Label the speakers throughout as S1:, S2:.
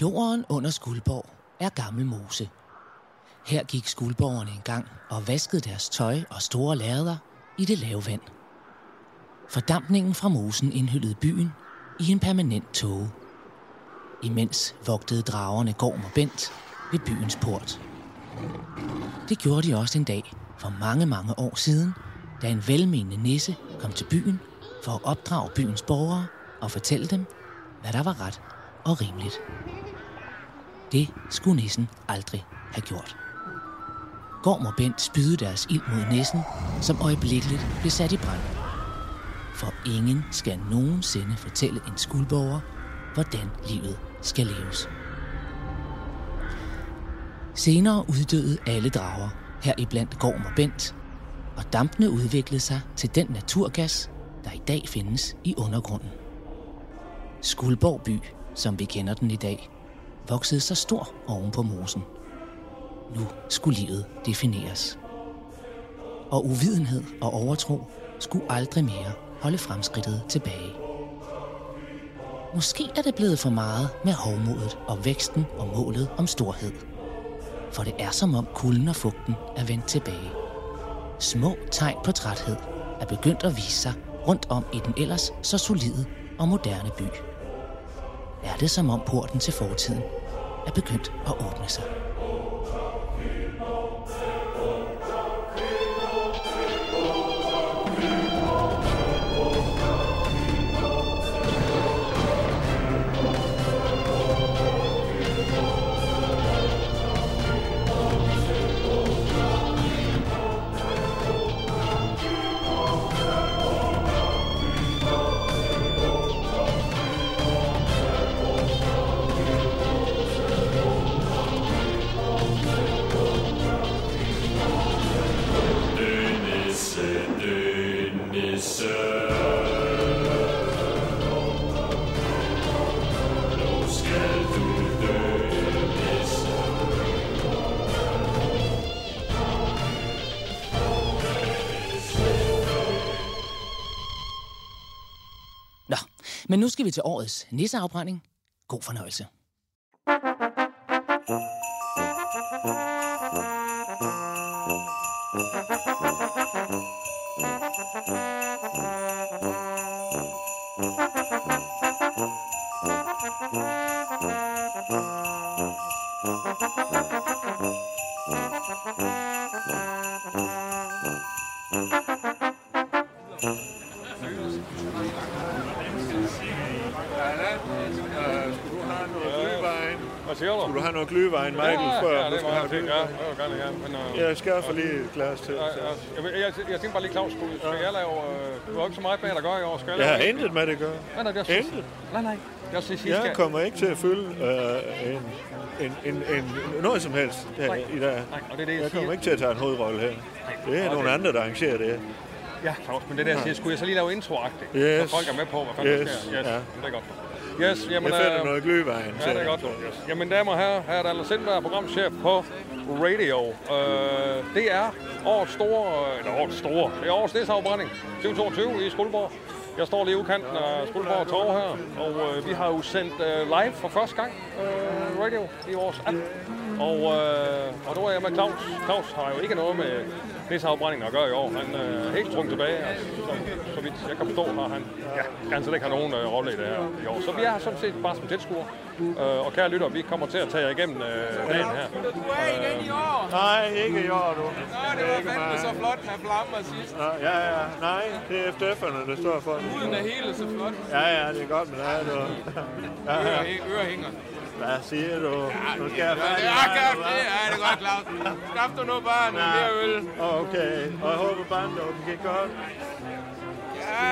S1: Jorden under Skuldborg er gammel mose. Her gik skuldborgerne engang og vaskede deres tøj og store lader i det lave vand. Fordampningen fra mosen indhyllede byen i en permanent tåge. Imens vogtede dragerne Gorm og Bent ved byens port. Det gjorde de også en dag for mange, mange år siden, da en velmenende nisse kom til byen for at opdrage byens borgere og fortælle dem, hvad der var ret og rimeligt. Det skulle nissen aldrig have gjort. Gorm og Bent spydede deres ild mod nissen, som øjeblikkeligt blev sat i brand. For ingen skal nogensinde fortælle en skuldborger, hvordan livet skal leves. Senere uddøde alle drager, heriblandt Gorm og Bent, og dampene udviklede sig til den naturgas, der i dag findes i undergrunden. Skuldborg by, som vi kender den i dag, voksede så stor oven på mosen. Nu skulle livet defineres. Og uvidenhed og overtro skulle aldrig mere holde fremskridtet tilbage. Måske er det blevet for meget med hovmodet og væksten og målet om storhed. For det er som om kulden og fugten er vendt tilbage. Små tegn på træthed er begyndt at vise sig rundt om i den ellers så solide og moderne by. Er det som om porten til fortiden er begyndt at åbne sig. Men nu skal vi til årets nisseafbrænding. God fornøjelse.
S2: Glühwein, Michael,
S3: ja,
S2: før
S3: ja, det var
S2: have
S3: fint. Ja,
S2: glühwein?
S3: det var gerne. Men, øh,
S2: Jeg skaffer lige et glas til.
S3: ja, ja, jeg, jeg, jeg, tænkte bare lige, Claus, skulle, skal jeg lave... Øh, du har ikke så meget bag, der gør i år. Skal jeg
S2: Jeg har intet med det at gøre.
S3: Nej, nej, er
S2: Intet.
S3: Nej, nej. Jeg synes,
S2: Jeg
S3: skal...
S2: kommer ikke til at fylde øh, en, en, en, en, noget som helst her
S3: Nej.
S2: i dag.
S3: Nej, og det er det, jeg
S2: Jeg kommer
S3: siger.
S2: ikke til at tage en hovedrolle her. Det er
S3: og
S2: nogle andre, der arrangerer det.
S3: Ja, Claus, men det der siger, skulle jeg så lige lave introagtigt?
S2: Yes.
S3: Så folk er med på, hvad fanden
S2: Yes,
S3: der sker. Yes,
S2: ja.
S3: det er godt. Yes, jamen...
S2: Jeg finder
S3: øh,
S2: noget glühwein
S3: Ja, det er godt. Yes. Jamen, damer og herrer, her er der Anders Sindberg, programchef på Radio. Øh, det er årets store, eller årets store, det er årets næsafbrænding 2022 i Skuldborg. Jeg står lige udkanten af Skuldborg Torv her, og øh, vi har jo sendt øh, live for første gang øh, radio i vores app. Og, øh, og nu er jeg med Claus. Claus har jo ikke noget med næsafbrændingen at gøre i år. Han øh, er helt trunget tilbage. Altså, så, så vidt jeg kan forstå, har han ja, kan slet ikke have nogen øh, rolle i det her i år. Så vi er sådan set bare som tilskuere. Øh, og kære lytter, vi kommer til at tage jer igennem øh, dagen her.
S4: Du er igen i år.
S2: Nej, ikke i år, du.
S4: Nå, det var fandme så flot med flammer sidst.
S2: Nå, Ja, ja, nej, det er FDF'erne, der står for det.
S4: Uden er hele så flot.
S2: Ja, ja, det er godt med det, du. Ja, ja.
S4: Øre, ørehænger.
S2: Hvad siger du? Nu skal jeg
S4: Ja,
S2: færdig.
S4: det er godt, det er det godt, Claus. Skaf du nu bare noget mere øl.
S2: Okay, og jeg håber barndom gik godt.
S4: Ja,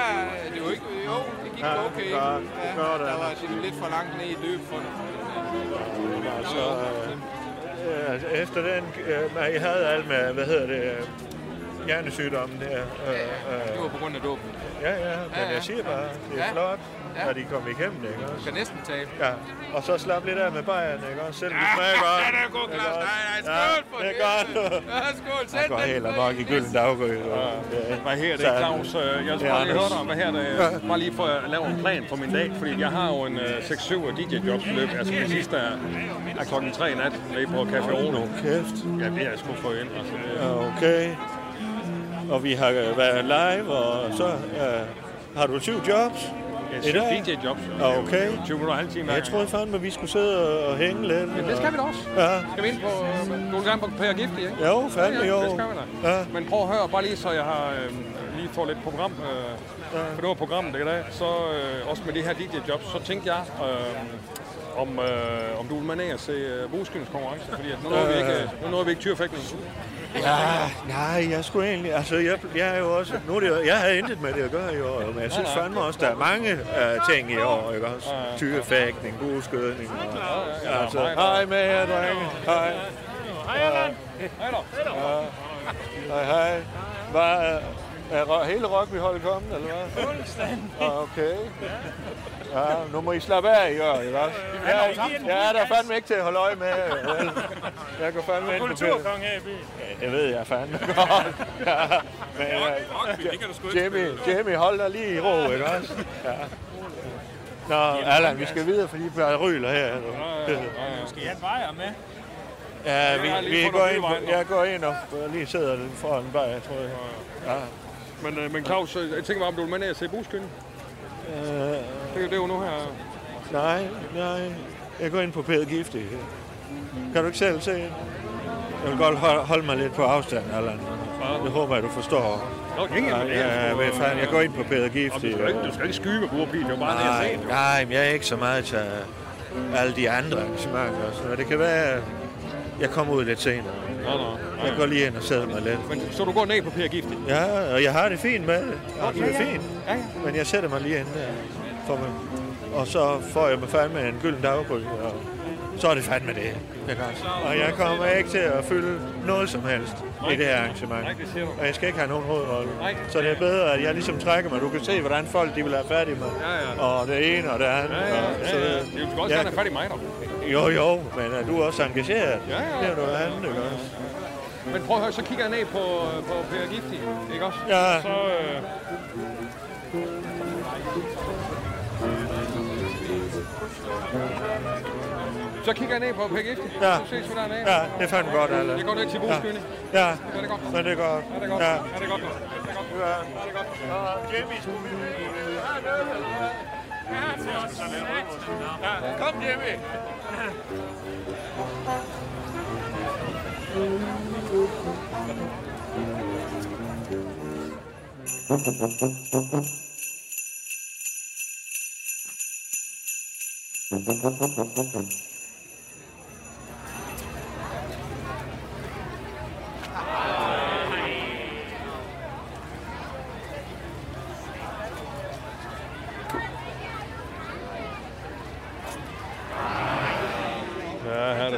S4: det var ikke... Jo, det gik
S2: Ja,
S4: okay.
S2: godt,
S4: Ja,
S2: godt,
S4: der
S2: ja.
S4: var sådan lidt for langt ned i løb for det.
S2: Altså, øh, efter den, øh, jeg havde alt med, hvad hedder det, øh, hjernesygdommen der. Øh,
S4: Det
S2: øh,
S4: var på grund af dåben.
S2: ja, ja, men
S4: Ja, ja.
S2: jeg siger bare, det er
S4: Ja.
S2: flot,
S4: Ja.
S2: at de kom igennem det, ikke
S4: Du
S2: også?
S4: kan næsten tale.
S2: Ja, og så slap lidt af med bajerne, ikke også? Selvom de smager godt.
S4: Ja, det er god, Claus. Nej, nej, skål for
S2: Ja, det er godt.
S4: Ja, skål. Sæt
S2: går helt amok i gylden daggry.
S3: Hvad her det, Claus? Øh, Jeg skal
S2: Ja,
S3: bare lige høre dig. Hvad her det? Bare lige for at lave en plan for min dag. Fordi jeg har jo en øh, 6-7 DJ-jobs i løbet. Altså det sidste er, er klokken 3 i nat nede på Café Ono.
S2: Kæft.
S3: Ja, det er jeg sgu for ind. Altså, det,
S2: Ja, Okay. Og vi har øh, været live, og så øh, har du syv jobs i dag.
S3: DJ-jobs.
S2: Ja, okay.
S3: 20 minutter halv time
S2: Jeg troede fandme, at vi skulle sidde og hænge lidt.
S3: Ja, det skal vi da også.
S2: Ja.
S3: Skal vi ind på... øh, Du vil gerne på Per Giftig, ikke?
S2: Jo, fandme jo.
S3: det skal vi da.
S2: Ja.
S3: Men prøv at høre, bare lige så jeg har øh, lige får lidt program. Øh, for det var programmet i dag. Så øh, også med de her DJ-jobs, så tænkte jeg, øh, om, øh, om du vil ned og se øh, buskyndskonkurrence, fordi at nu nåede vi ikke, øh, nu nåede vi ikke tyrfægtning.
S2: Ja, nej, jeg skulle egentlig... Altså, jeg, jeg er jo også... Nu er det, jo- jeg havde intet med det at gøre i år, men jeg synes fandme også, der er mange uh, ting i år, ikke også? Tyrefægtning, bueskødning og...
S3: ja,
S2: Altså,
S3: hej,
S2: hej med jer, drenge. Hej.
S3: Hej da.
S2: Hej, hej. Hvad, er, er hele Rockby-holdet kommet, eller hvad? Fuldstændig. Okay. Ja, nu må I slappe af, I gør, ikke også? Jeg, jeg er der fandme ikke til at holde øje med. vel? Jeg går fandme ind på Kulturkong her i byen. Ja, det ved jeg fandme godt. Ja, men, ja, Jimmy, Jimmy, hold dig lige i ro, ikke også? Ja. Nå, Allan, vi skal videre, fordi der ryler her.
S5: Skal jeg bare med?
S2: Ja, vi, vi går ind, på- jeg går ind og lige sidder lidt foran bag, tror jeg. Ja.
S3: Men, øh, men Claus, øh, jeg tænker bare, om du vil med ned og se buskyndig.
S2: Øh,
S3: Det, er det er jo nu her.
S2: nej, nej. Jeg går ind på Peder Giftig. Kan du ikke selv se? Jeg vil godt holde, mig lidt på afstand, Allan. Det håber jeg, du forstår.
S3: Nå, det er
S2: Ja, ja, hvad fanden, jeg går ind på Peder
S3: Du skal ikke, du skal ikke skyde med burpil, det er bare det, jeg
S2: Nej,
S3: sagde.
S2: nej, men jeg er ikke så meget til alle de andre arrangementer. og sådan noget. Det kan være, at jeg kommer ud lidt senere.
S3: Nå, nå.
S2: Jeg går lige ind og sætter mig lidt.
S3: Men så du går ned på Per Giftig?
S2: Ja, og jeg har det fint med det. Jeg har det fint.
S3: Ja, ja.
S2: Men jeg sætter mig lige ind der for mig. Og så får jeg mig fandme en gylden dagbryg, og så er det fandme det. Ikke også? Og jeg kommer ikke til at fylde noget som helst i det her arrangement.
S3: Det.
S2: Og jeg skal ikke have nogen hovedrolle. Så det er bedre, at jeg ligesom trækker mig. Du kan se, hvordan folk de vil have fat i mig. Og det ene og det andet.
S3: Ja, ja, ja,
S2: så-
S3: ja. Skal også
S2: Ja.
S3: gerne have fat i mig, dog.
S2: Jo, jo, men er du også engageret?
S3: Ja, ja.
S2: Det er noget andet, ikke også?
S3: Men prøv at høre, så kigger jeg ned på, på Per Giftig, ikke også?
S2: Ja.
S3: Så, øh, så kigger jeg ned på Giftig.
S2: Ja.
S3: Så ses vi dernede.
S2: Ja, det er fandme godt, Allan.
S3: Det går ned til buskyndig.
S2: Ja,
S3: Er det godt?
S2: men det er godt.
S3: Er det godt?
S2: Ja.
S3: Er det? Er godt?
S2: Ja.
S3: Er det godt?
S2: Og Jimmy skulle vi...
S4: Ja, kom, Jimmy.
S3: Ja, det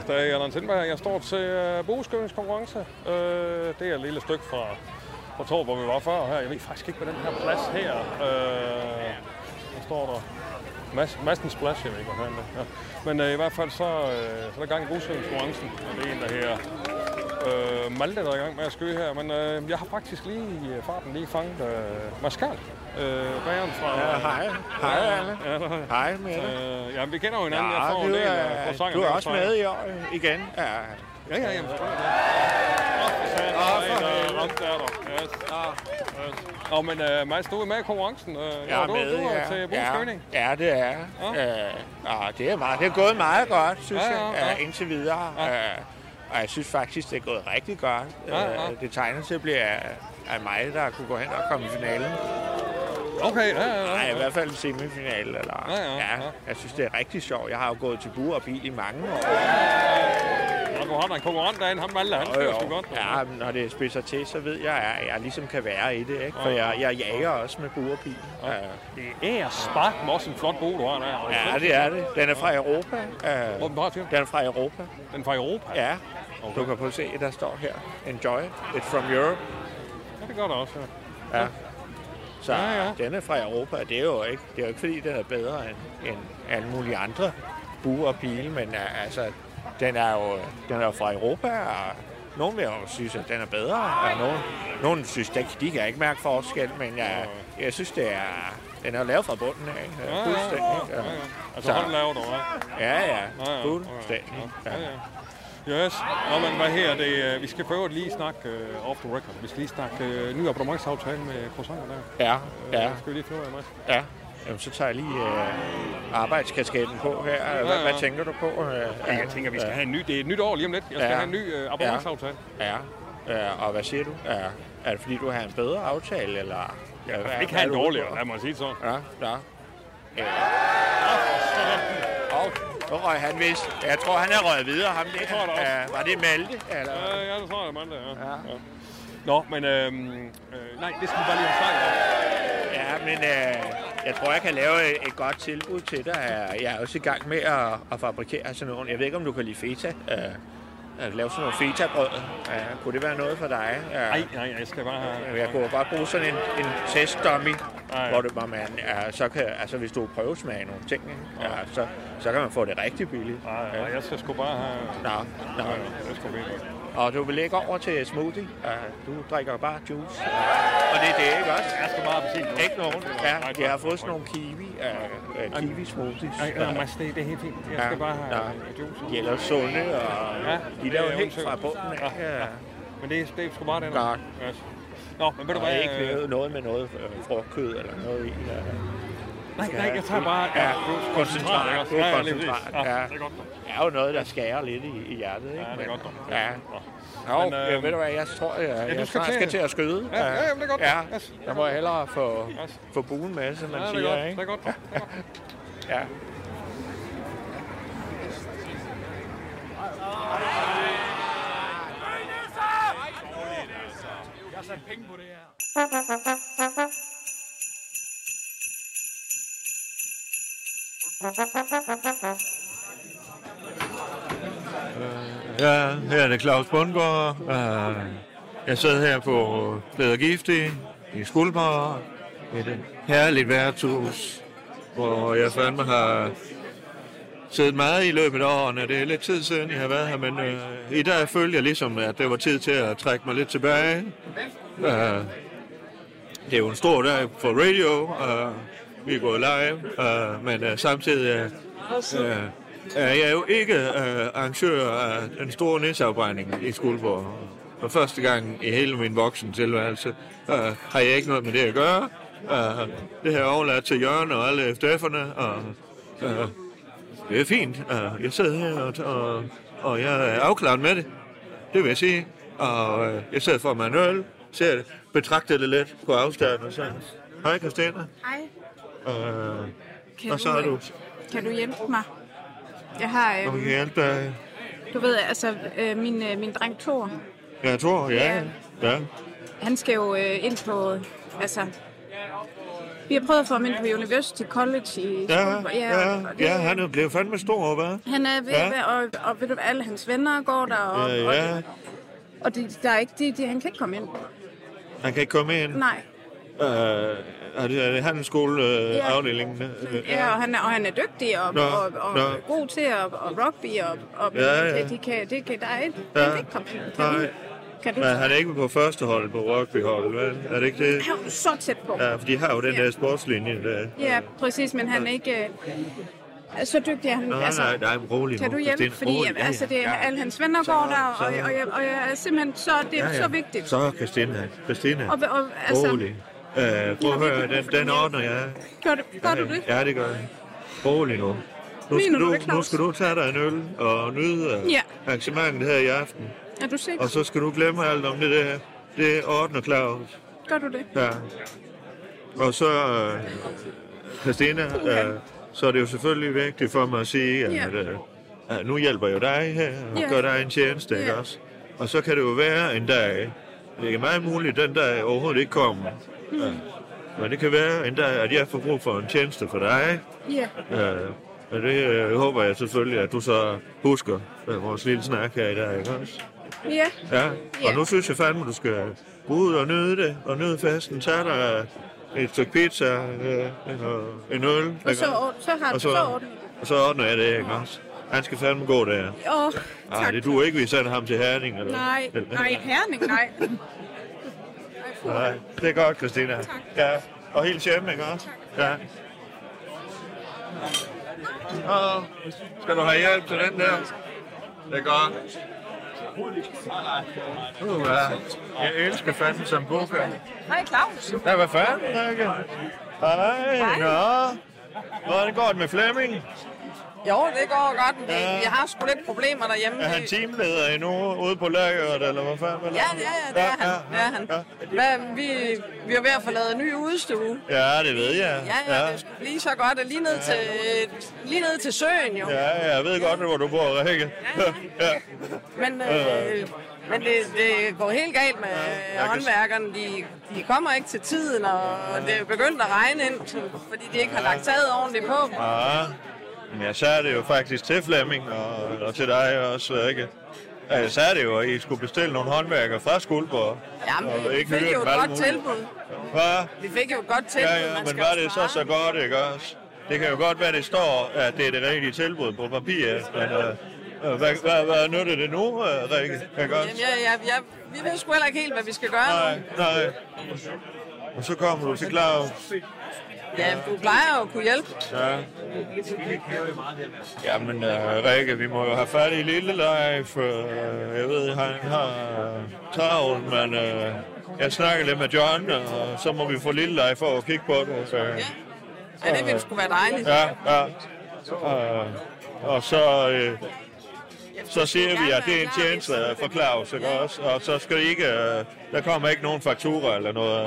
S3: stadig Allan Sindberg. Jeg står til øh, uh, bueskydningskonkurrence. Øh, det er et lille stykke fra, fra Torv, hvor vi var før her. Jeg ved faktisk ikke, hvad den her plads her. Øh, uh, der står der Mas, Massens Plads, jeg ved ikke, hvad er. Ja. Men uh, i hvert fald så, uh, så er der gang i bueskydningskonkurrencen. Og det er en, der her uh, Malte, der er i gang med at skyde her. Men uh, jeg har faktisk lige i uh, farten lige fanget uh, Mascal. Uh, bageren fra...
S2: Ja, hej. Hej, Allan.
S3: Ja, der,
S2: Hej med dig.
S3: uh, ja, vi kender jo hinanden. jeg
S2: Ja,
S3: får
S2: du
S3: en del
S2: er,
S3: af
S2: du er også med i år igen. Ja.
S3: Ja, ja, jamen. Åh, for satan, der er en, der ramte der, der. Yes. Yes. Nå, men uh, Mads, du er med i konkurrencen. Uh,
S2: Jeg er
S3: du,
S2: med,
S3: du er
S2: ja.
S3: til
S2: ja.
S3: buskøning.
S2: Ja, det er. Ja. Øh, og det er meget. Det er gået meget godt, synes
S3: Ja,
S2: ja,
S3: ja,
S2: ja,
S3: ja.
S2: ja. indtil videre. Ja. Øh, og jeg synes faktisk, det er gået rigtig godt.
S3: Ja, ja.
S2: Øh, det tegner til at blive af, af mig, der kunne gå hen og komme i finalen.
S3: Okay, ja, ja, ja.
S2: Nej, i hvert fald en semifinal. Eller,
S3: Ja, ja, ja.
S2: Jeg synes, det er rigtig sjovt. Jeg har jo gået til bur og bil i mange år.
S3: Og du har da en konkurrent derinde, ham Malte, han spiller sgu godt.
S2: Ja, men når det spidser til, så ved jeg, at jeg ligesom kan være i det. Ikke? For jeg, jeg jager også med bil. Ja.
S3: Det er spark med også en flot bo, du har der.
S2: ja, det er det. Den er fra Europa.
S3: Hvor den til?
S2: den er fra Europa.
S3: Den er fra Europa.
S2: Ja, du kan prøve at se, der står her. Enjoy. It's from Europe.
S3: det gør der også, ja.
S2: Ja. Så
S3: Ja, ja.
S2: den er fra Europa, det er jo ikke, det er jo ikke fordi, den er bedre end, end alle mulige andre buer og pile, men altså, den er jo den er fra Europa, og nogen vil jo synes, at den er bedre, og nogen, nogen synes, at de kan ikke mærke forskel, men uh, jeg synes, det er, den er lavet fra bunden af, ikke?
S3: Ja,
S2: fuldstændig.
S3: Ja, ja. Altså
S2: Så-
S3: håndlavet, hvad?
S2: Ja, ja, fuldstændig.
S3: Ja,
S2: Ja.
S3: Yes. Nå, men hvad her det? øh, Vi skal prøve at lige snakke uh, off the record. Vi skal lige snakke uh, ny abonnementsaftale med croissanter der.
S2: Ja,
S3: Ja.
S2: ja,
S3: Skal vi lige af, Mads?
S2: ja. Jamen, så tager jeg lige øh, arbejdskasketten på her. Hvad,
S3: Ja, ja.
S2: hvad tænker du på? Øh,
S3: Ja, jeg tænker, vi skal have en ny. Det er et nyt år lige om lidt. Jeg skal
S2: Ja.
S3: have en ny uh, abonnementsaftale.
S2: Ja, øh, og hvad siger du? Er, er det fordi, du har en bedre aftale, eller... Ja,
S3: Jeg vil ikke have en dårligere, lad mig sige det sådan.
S2: Ja, ja. Øh. Og så røg han vist. Jeg tror, han er røget videre, ham der.
S3: tror jeg da også.
S2: Ja, var det Malte? Eller?
S3: Ja, ja, det tror jeg, mandag, ja.
S2: Ja.
S3: ja. Nå, men øhm, øh, nej, det skal vi bare lige have snakket om.
S2: Ja, men øh, jeg tror, jeg kan lave et, et godt tilbud til dig. Jeg er også i gang med at, at fabrikere sådan nogle. Jeg ved ikke, om du kan lide feta. Øh, at lave sådan nogle feta-brød. Ja, kunne det være noget for dig? Ja.
S3: Nej, nej, jeg skal bare have...
S2: Jeg kunne godt bruge sådan en, en testdummy,
S3: Ja, ja.
S2: hvor, det, hvor man ja, så kan, altså hvis du prøvesmager nogle ting, ja, så, så kan man få det rigtig billigt.
S3: Nej, nej, jeg skal sgu bare have...
S2: Nå, nå.
S3: Ja, ja, det skal godt.
S2: Og du vil lægge over til smoothie. Ja, du drikker bare juice. Og det er det, ikke også?
S3: Jeg skal bare appelsin.
S2: Ikke nogen. Ja, jeg har fået sådan nogle kiwi, uh, uh, kiwi smoothies.
S3: Nej, Mads, det, er helt fint. Jeg skal bare have
S2: ja.
S3: juice.
S2: De er ellers sunde, og
S3: Ja,
S2: de
S3: er
S2: helt
S3: undersøgt.
S2: fra bunden af. Ja.
S3: Men det, er- det er sgu bare den.
S2: Godt.
S3: Nå, men ved du hvad?
S2: ikke
S3: øh,
S2: lavet noget med noget frugtkød eller noget i. Ja.
S3: Nej, nej, jeg tager bare...
S2: Ja, koncentrat. er
S3: Ja, ja,
S2: koncentrat, ja.
S3: det er godt.
S2: Det er jo noget, der skærer lidt i, i hjertet, ikke?
S3: Ja, det er godt nok.
S2: Ja.
S3: Nå.
S2: Jo,
S3: Men, øh,
S2: ved du hvad, jeg tror, jeg,
S3: du
S2: jeg
S3: skal
S2: snart
S3: til-
S2: skal til at skyde.
S3: Ja, ja, jamen, det er godt.
S2: Ja,
S3: Yes.
S2: der må jeg hellere få,
S3: Yes.
S2: få buen med, som man
S3: Ja, det er
S2: siger,
S3: godt. Det
S2: ikke?
S3: er godt. Det er godt.
S2: Ja. Ja, her er det Claus Bundgaard. Øh, jeg sidder her på Bedre Giftig i Skuldborg. Et herligt værtshus, hvor jeg fandme har siddet meget i løbet af årene. Det er lidt tid siden, jeg har været her, men øh, i dag følte jeg ligesom, at det var tid til at trække mig lidt tilbage. Øh, det er jo en stor dag for radio, og vi er gået live, øh, men øh, samtidig øh, jeg er jeg jo ikke øh, arrangør af den store næsafbrænding i Skuldborg. For første gang i hele min voksen tilværelse øh, har jeg ikke noget med det at gøre. Øh, det har jeg overladt til Jørgen og alle FDF'erne, og øh, det er fint. Øh, jeg sidder her, og, og, og jeg er afklaret med det. Det vil jeg sige. Og øh, jeg sidder for mig en øl, ser det, betragter det lidt på afstand, og så... Hej, Christina.
S6: Hej.
S2: Øh,
S6: Kan
S2: og så er du...
S6: Kan du hjælpe mig? Jeg har, øh,
S2: kan hjælpe dig.
S6: du ved, altså, øh, min, øh, min dreng Thor,
S2: Jeg tror, ja. Ja.
S6: han skal jo øh, ind på, altså, vi har prøvet at få ham ind på University College i
S2: Ja, ja,
S6: og det-
S2: ja, han er blevet fandme stor, hva'?
S6: Han er ved,
S2: Ja.
S6: ja. og, og ved du, hvad, alle hans venner går der, og,
S2: Ja,
S6: og,
S2: ja.
S6: og de, der er ikke, de, de, han kan ikke komme ind.
S2: Han kan ikke komme ind.
S6: Nej.
S2: Øh, er det, er det handelsskoleafdelingen? Øh,
S6: Ja, og han er, og han er dygtig og,
S2: Nå,
S6: og, og
S2: nå.
S6: god til at og rugby, og, og
S2: Ja, ja.
S6: Det, de kan, det kan, der er ikke,
S2: Ja.
S6: han kan ikke
S2: Nej.
S6: kan du,
S2: Men han er ikke på første hold på rugbyholdet, vel? Er det ikke det?
S6: han er så tæt på.
S2: Ja, for de har jo den
S6: Ja.
S2: der sportslinje der.
S6: Ja, præcis, men han er ikke øh, så dygtig. er Han,
S2: Nej,
S6: altså,
S2: nej, nej, rolig
S6: kan du hjælpe? Fordi
S2: rolig. Ja,
S6: altså, det,
S2: ja.
S6: alle hans venner går der, og, og, jeg, og jeg er simpelthen så, det er så vigtigt.
S2: Så, Christina. Christina.
S6: Og, og, altså,
S2: Rolig. Øh, prøv at høre, den, den ordner jeg.
S6: gør, det, gør du det?
S2: Ja, det gør jeg. Rolig nu. Nu skal,
S6: du
S2: nu skal du tage dig en øl og nyde
S6: Ja.
S2: arrangementet her i aften.
S6: Er du sikker?
S2: Og så skal du glemme alt om det der. Det ordner Claus.
S6: Gør du det?
S2: Ja. Og så, øh, Christina, øh, så er det jo selvfølgelig vigtigt for mig at sige, at
S6: Ja.
S2: øh, nu hjælper jeg jo dig her og
S6: Ja.
S2: gør dig en tjeneste, ikke
S6: Ja.
S2: også? Og så kan det jo være en dag, det er meget muligt, den dag overhovedet ikke kommer. Ja. Men det kan være en dag, at jeg får brug for en tjeneste for dig.
S6: Ja.
S2: Ja. Og det øh, håber jeg selvfølgelig, at du så husker øh, vores lille snak her i dag, ikke også?
S7: Ja,
S2: Ja, og nu synes jeg fandme, du skal gå ud og nyde det, og nyde festen. Tag dig et stykke pizza, øh, en øl.
S7: og så, så har
S2: og
S7: du
S2: så,
S7: så ordnet.
S2: og så ordner jeg det, ikke også? Han skal fandme gå der.
S7: Åh,
S2: Nej,
S7: tak.
S2: det du ikke, vi sender ham til Herning. Eller?
S7: Nej, nej, herning, nej.
S2: Nej, det er godt, Christina. Ja, og helt hjemme, ikke også? Ja. Og skal du have hjælp til den der? Det er godt. Uh, ja. Jeg elsker fanden som buka.
S7: Hej Claus.
S2: Ja, hvad fanden, Rikke? Hej, nå. Hvordan går det med Flemming?
S7: Jo, det går godt, men
S2: Ja.
S7: vi har sgu lidt problemer derhjemme.
S2: Er han teamleder endnu ude på lageret, eller hvad fanden?
S7: Ja, ja, ja, det er han. Det er han. Hvad, vi, vi er ved at få lavet en ny udstue.
S2: Ja, det ved jeg.
S7: Ja, ja, det skulle blive så godt, og lige ned til, lige ned til søen jo.
S2: Ja, ja, jeg ved godt, hvor du bor, Rikke. Ja.
S7: Men, øh, men det, det går helt galt med
S2: kan-
S7: håndværkerne. De, de kommer ikke til tiden, og det er begyndt at regne ind, fordi de ikke har lagt taget ordentligt på.
S2: Ja, men jeg sagde det jo faktisk til Flemming og, og til dig også, ikke? Ja, Jeg sagde det jo, at I skulle bestille nogle håndværkere fra Skuldborg.
S7: Jamen,
S2: og
S7: vi
S2: ikke
S7: fik
S2: hyre
S7: jo et godt
S2: mulige.
S7: tilbud.
S2: Hvad?
S7: Vi fik jo et godt tilbud.
S2: Ja, ja, men var det så så godt, ikke også? Det kan jo godt være, det står, at det er det rigtige tilbud på papir, men øh, øh, hvad, hvad, hvad nytter det nu, øh, Rikke? Ikke også?
S7: Jamen, jeg, jeg, jeg, vi ved sgu heller ikke helt, hvad vi skal gøre
S2: Nej, nej. Og så kommer du til Claus.
S7: Ja, du plejer at kunne hjælpe.
S2: Ja. Jamen, uh, Rikke, vi må jo have fat i Lille Leif. Uh, jeg ved, han har uh, travlt, men uh, jeg snakker lidt med John, og så må vi få Lille Leif for at kigge på det. Så,
S7: Ja, det ville sgu være dejligt.
S2: ja, ja. Uh, og så, uh, så siger vi, at det er en tjeneste for Claus, ikke også? Og så skal I ikke, uh, der kommer ikke nogen faktura eller noget.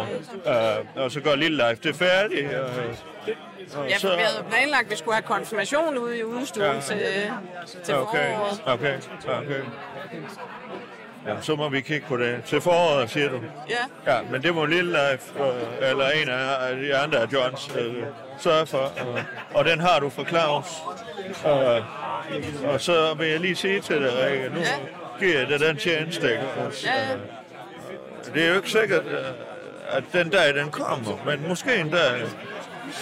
S2: Uh, og så går Lille Leif det færdigt. Uh, og
S7: Ja, for vi havde planlagt, at vi skulle have konfirmation ude i udstuen
S2: Ja.
S7: til, til
S2: Okay,
S7: foråret.
S2: okay, okay. Ja, så må vi kigge på det. Til foråret, siger du?
S7: Ja,
S2: Ja, men det må Lille Leif, øh, eller en af de andre af Johns, øh, sørge for. Øh, og den har du fra Claus. Øh, og så vil jeg lige sige til dig, Rikke, nu giver jeg dig den tjeneste. ikke
S7: ja, ja.
S2: Det er jo ikke sikkert, øh, at den dag den kommer, men måske en dag,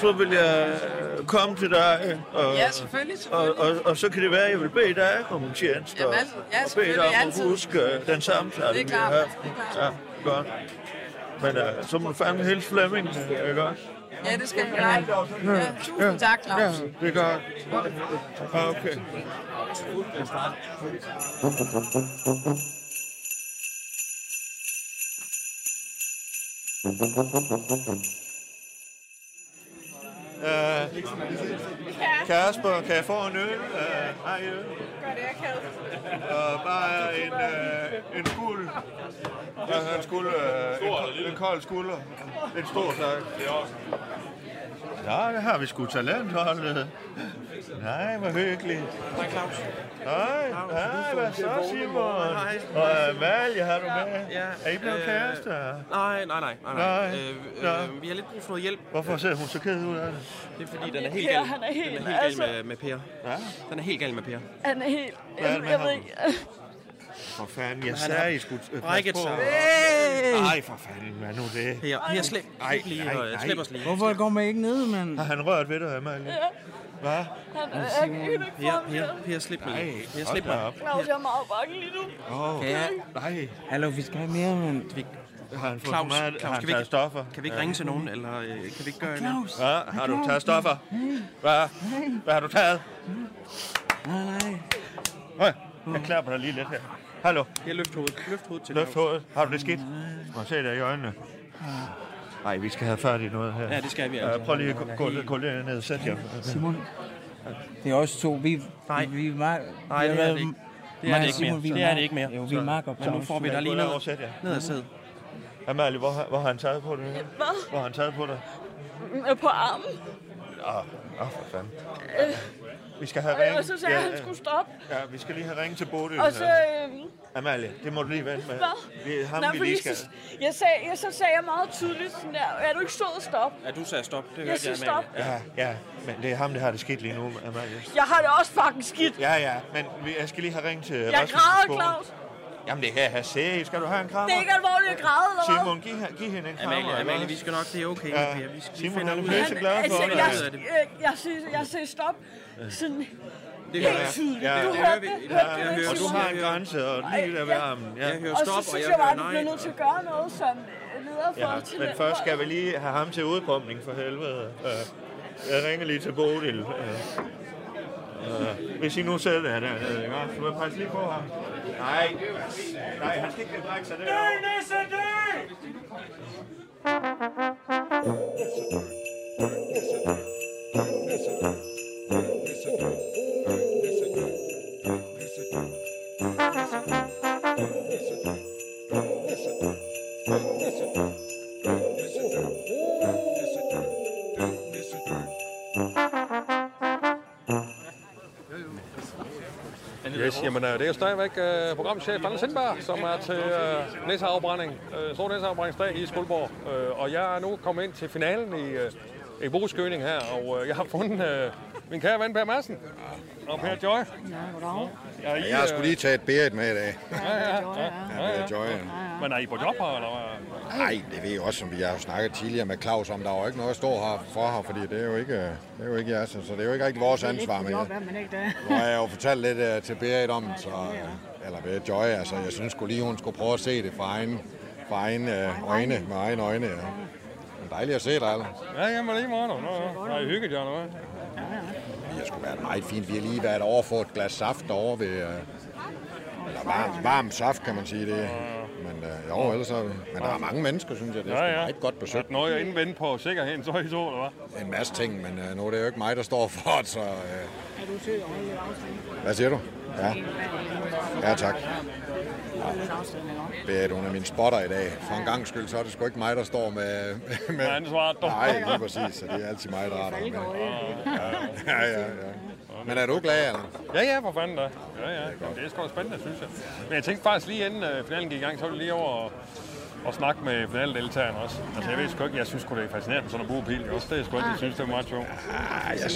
S2: så vil jeg øh, komme til dig. Og,
S7: Ja, selvfølgelig, selvfølgelig.
S2: Og, og, og så kan det være, at jeg vil bede dig om en tjeneste.
S7: Jamen,
S2: og-
S7: altså, ja,
S2: og bede dig om at huske øh, den samtale,
S7: Det er
S2: vi
S7: klart,
S2: har haft.
S7: det er klart.
S2: Ja, godt. Men øh, så må du fandme hilse Flemming, øh, ikke også?
S7: ja, det skal vi gøre. Ja, tusind tak, Claus.
S2: Ja, det er godt. Ja, Okay. Uh, Kasper, kan jeg få en øl? Uh, hej, øl. Og bare en, uh, en skuld. Altså en skuld, uh, en, en kold skulder. En stor tak. Ja, det har vi sgu talentholdet. Nej, hvor hyggeligt.
S8: Hej Claus.
S2: Hej, hej, hvad så, Simon? Og Amalie, har du med?
S8: Ja,
S2: Er I blevet
S8: øh,
S2: kærester?
S8: Nej, nej, nej. nej,
S2: Nej.
S8: nej. Øh, øh, vi har lidt brug for noget hjælp.
S2: Hvorfor ser hun så ked ud af det?
S8: Det er fordi, den er helt gal.
S9: han er helt-
S8: den er helt gal
S9: altså-
S8: med, med Per.
S2: Ja?
S8: Den er helt gal med Per.
S9: Han er helt...
S2: Hvad er det med
S9: jeg
S2: ham?
S9: ved ikke...
S2: For fanden, jeg sagde, I skulle øh, passe på.
S8: sig.
S2: Nej, for fanden, hvad nu det?
S8: Per, per slip,
S2: Ej,
S8: slip lige,
S2: nej,
S8: og,
S2: nej.
S8: slip os lige.
S5: Hvorfor går man ikke ned, mand?
S2: Har han rørt ved dig, Amalie? Hvad?
S9: Han er, jeg ikke
S8: Per, per, per, slip mig.
S2: Nej,
S8: lige. Per, slip mig.
S2: op.
S9: Claus, jeg er meget bange lige nu.
S2: Åh,
S8: Kan, jeg,
S2: nej.
S5: Hallo, vi skal have mere, mand.
S8: vi,
S2: Har han fået
S8: Claus,
S2: for meget?
S8: Claus,
S2: Har han
S8: kan vi
S2: taget
S8: ikke-
S2: stoffer?
S8: kan vi ikke ringe til nogen, eller øh, kan vi ikke gøre noget?
S5: Claus.
S2: Hvad? Har du taget stoffer? Hvad? Hvad har du taget?
S5: Nej, nej.
S2: Høj, jeg klapper dig lige lidt her. Hallo,
S8: Jeg løft hovedet. Løft hovedet til
S2: løft hovedet. Har du det skidt? Må jeg se dig i øjnene? Nej, vi skal have i noget her.
S8: Ja, det skal vi
S2: Ja,
S8: altså.
S2: prøv lige at gå, gå, gå lidt ned og sæt jer.
S5: Simon. Det er også to. Vi,
S8: Nej.
S5: vi, vi er meget...
S8: Nej, det er det ikke. Det er det ikke mere. Det er det ikke mere.
S5: Jo, vi er meget
S8: Så nu får vi dig lige ned,
S2: og sæt jer.
S8: ned og sidde.
S2: Amalie, hvor, har- hvor har han taget på det?
S9: Hvad?
S2: Hvor har han taget på dig?
S9: Øh, På armen.
S2: Åh, oh, for fanden. Vi skal have
S9: Og
S2: ringet.
S9: så sagde at han skulle stoppe.
S2: Ja, vi skal lige have ringet til Bodø.
S9: Og så... Øh,
S2: Amalie, det må du lige vente med.
S9: Hvad?
S2: Det er ham,
S9: nej,
S2: vi lige skal...
S9: så, jeg sagde, jeg, så sagde jeg meget tydeligt sådan der, er du ikke stået og stop?
S8: Ja, du sagde stop. Det
S9: Jeg
S8: hørte jeg,
S9: stop.
S2: Ja, ja, men det er ham, der har det skidt lige nu, Amalie.
S9: Jeg har det også fucking skidt.
S2: Ja, ja, men vi- jeg skal lige have ringet til
S9: Jeg
S2: Rasmus'
S9: græder. Claus.
S2: Jamen, det kan jeg have set. Skal du have en krammer?
S9: Det er ikke alvorligt at græde, eller hvad?
S2: Simon, giv, giv hende en krammer.
S5: Amalie, Amalie, vi skal nok, det er okay.
S2: Ja.
S5: Vi, skal, vi
S2: Simon,
S5: finder
S2: er du
S5: ud af
S2: pisse
S5: det.
S2: glad for
S9: Altså,
S2: det?
S9: jeg,
S5: det.
S9: jeg, jeg, siger, jeg siger stop. Sådan
S5: Det
S9: helt tydeligt.
S2: Ja,
S9: Du
S5: det
S9: hørte
S5: hører vi.
S9: det.
S5: Ja, hører-
S2: Og du har en grænse, og lige der ved armen. Ja.
S5: Jeg hører
S9: Og så
S5: stop, og
S9: synes
S5: jeg
S9: jeg bare, at du
S5: nej.
S9: bliver nødt til at gøre noget som øh, leder for
S2: Ja,
S9: til
S2: men først skal vi lige have ham til udpumpning for helvede. Øh, Jeg ringer lige til Bodil. Øh, øh, Hvis I nu selv er der, øh, ikke? Du vil passe lige på ham. Nej, nej, han skal ikke brække sig derovre.
S3: Yes, jamen, øh, det er jo stadigvæk uh, programchef Anders Sindberg, som er til uh, næseafbrænding, uh, stor næseafbrændingsdag i Skuldborg. Uh, og jeg er nu kommet ind til finalen i, uh, i Boskøning her, og uh, jeg har fundet uh, min kære ven Per Madsen og Per Joy. Ja, goddag. Ja, I,
S10: Jeg har sgu lige taget Berit med i dag.
S3: Ja, ja, ja.
S10: Ja, det er Joy.
S3: Men er I på job her, eller hvad?
S10: Nej, det ved jeg også, som vi har snakket tidligere med Claus om. Der er jo ikke noget at stå her for her, fordi det er jo ikke, det er jo ikke jeres, så det er jo ikke rigtig vores ansvar. Men jeg, nu har jeg jo fortalt lidt uh, til Berit om, så, uh, eller Berit Joy, altså jeg synes sgu lige, hun skulle prøve at se det fra egen, fra egen uh, øjne, med egne øjne. Ja. Det er dejligt at se dig, eller?
S3: Ja, jamen lige meget. Nå, nå. Har I hygget jer, eller hvad?
S10: Det har sgu været meget fint. Vi har lige været over for et glas saft over ved... Uh, eller varm, varm saft, kan man sige det. Men uh, jo, ellers er. Men der er mange mennesker, synes jeg. Det er
S3: Ja,
S10: ja,
S3: ja.
S10: ja. et godt besøg.
S3: noget, jeg indvendte på sikkerheden, så er I to, eller hvad?
S10: En masse ting, men uh, nu er det jo ikke mig, der står for det, så... Uh... Hvad siger du? Ja. Ja, tak. Det er hun er min spotter i dag. For en gang skyld, så er det sgu ikke mig, der står med... med,
S3: Med ansvaret.
S10: Nej, lige præcis. Så det er altid mig, der er der med. Ja, ja, ja. Men er du glad, eller?
S3: Ja, ja, for fanden da. Ja, ja. Jamen, det er sgu spændende, synes jeg. Men jeg tænkte faktisk lige inden uh, finalen gik i gang, så var det lige over og, snakke med finaledeltagerne også. Altså, jeg ved sgu ikke, jeg synes det er fascinerende sådan en buepil også. Det er sgu ikke, jeg synes, det er meget sjovt.
S10: Ah, jeg,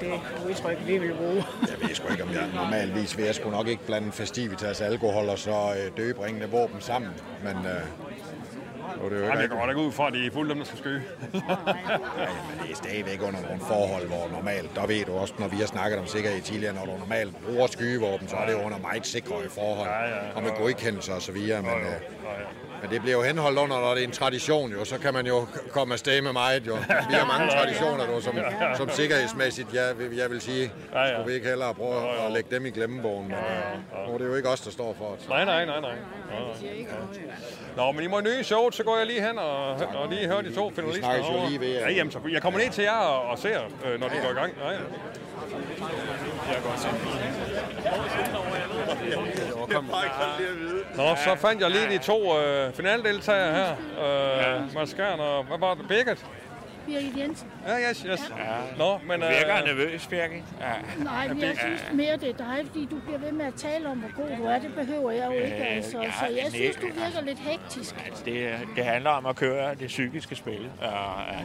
S11: det udtryk, vi vil bruge.
S10: jeg ved sgu ikke, om jeg normalvis vil jeg sgu nok ikke blande festivitas, alkohol og så øh, døbringende våben sammen. Men øh, er det jo ikke
S3: Jamen, jeg går da ikke ud fra, at det er fuldt dem, der skal skyde.
S10: Ja, men det er stadigvæk under nogle forhold, hvor normalt, der ved du også, når vi har snakket om sikkerhed tidligere, når du normalt bruger skydevåben, så er det jo under meget sikre forhold,
S3: Ja, ja.
S10: og med godkendelse og så videre, men, øh, men det bliver jo henholdt under, når det er en tradition jo, så kan man jo komme afsted med meget jo. Vi har mange traditioner, du, som, som sikkerhedsmæssigt, jeg, vil- jeg vil sige,
S3: Ja, ja.
S10: skulle vi ikke hellere prøve at lægge dem i glemmebogen, men øh, nu er det jo ikke os, der står for det.
S3: Nej, nej, nej, nej. Nå, men I må nyde showet, så går jeg lige hen og, og lige høre de to finalister.
S10: snakkes jo lige ved,
S3: Ja, jamen, så jeg kommer ned til jer og, og ser, øh, når de går i gang. Ja, ja. Nå, så fandt jeg lige de to øh, finaldeltagere her. Øh, Mads Skjern og, hvad var det, Birgit?
S11: Birgit Jensen.
S3: Ja, yes, yes. Nå, men... Øh,
S4: Virker nervøs, Birgit? Ja.
S11: Nej, men jeg synes mere, det er dig, fordi du bliver ved med at tale om, hvor god du er. Det behøver jeg jo ikke,
S4: Øh,
S11: altså.
S4: ja,
S11: Så jeg synes, du virker lidt hektisk.
S4: Altså, det, det handler om at køre det psykiske spil. Og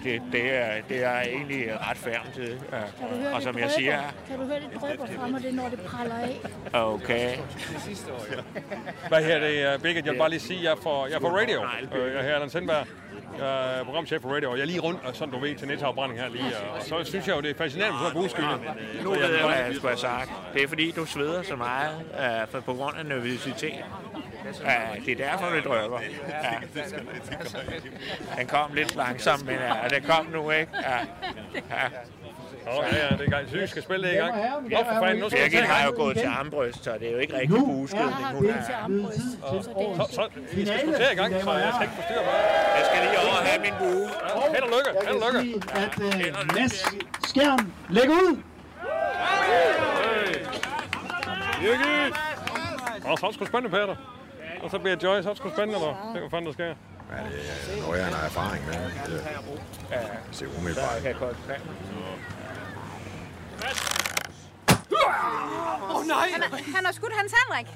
S4: ja, det, det, er, det er egentlig ret færm til. Ja.
S11: Kan du høre,
S4: Og
S11: det
S4: som jeg siger,
S11: Kan du høre, det drypper fra mig, det når det praller af?
S4: okay.
S3: Hvad her det, Birgit? Jeg vil bare lige sige, at jeg er for, jeg er for radio. Øh, jeg er Allan Sindberg øh, programchef for radio, og jeg er lige rundt, og sådan du ved, til netafbrænding her lige. Og så synes jeg jo, det er fascinerende med sådan en buskylde.
S4: Nu ved jeg, hvad jeg skulle have sagt. Det er fordi, du sveder så meget øh, for, på grund af nervøsitet. Ja, det er derfor, vi drøber. Ja. Den kom lidt langsomt, men ja, den kom nu, ikke? Ja. Ja.
S3: Nå, ja, ja, det er gang. Syge skal spille det i gang. Nå, for fanden, nu skal
S4: Birgit har jo gået til armbrøst, så det er jo ikke rigtig
S11: har
S4: Hun er.
S11: armbrøst, så det
S3: Så, vi skal sgu til i gang, så jeg skal ikke forstyrre mig.
S4: Jeg skal lige over og have min bue.
S3: Held og lykke, held og lykke.
S12: at Mads Skjern lægger ud.
S3: Birgit! Nå, så er det sgu spændende, Peter. Og så bliver Joy, så er det sgu spændende, der. Det hvad fanden der sker.
S10: Ja, det er noget, jeg har erfaring med. Det ser umiddelbart.
S4: Jeg kan godt
S6: Åh oh, nej! Han, han har skudt Hans Henrik.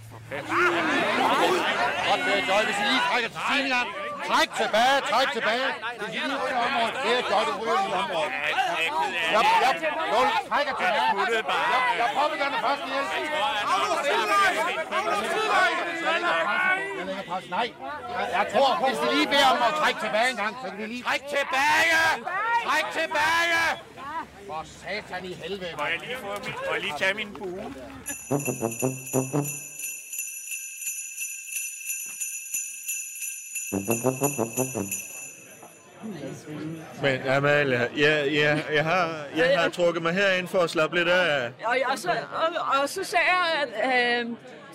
S10: Godt, det er Joy, hvis I lige trækker til siden gang. Træk tilbage, træk tilbage. Det er lige i området. Det er Joy, det ryger i området.
S4: Jeg af
S10: Jeg, jeg, jeg trækker tilbage. Jeg, jeg først hjælp. Jeg lægger pres. Nej, jeg, tror, hvis de lige beder om at trække tilbage en gang, så kan de lige... Træk tilbage! Træk tilbage! For satan i helvede.
S4: Må jeg lige, få min, må jeg lige tage min bue?
S2: Men Amalie, jeg, jeg, jeg, har, jeg har trukket mig herind for at slappe lidt af.
S9: Og, og, så, og, og så sagde jeg, at øh,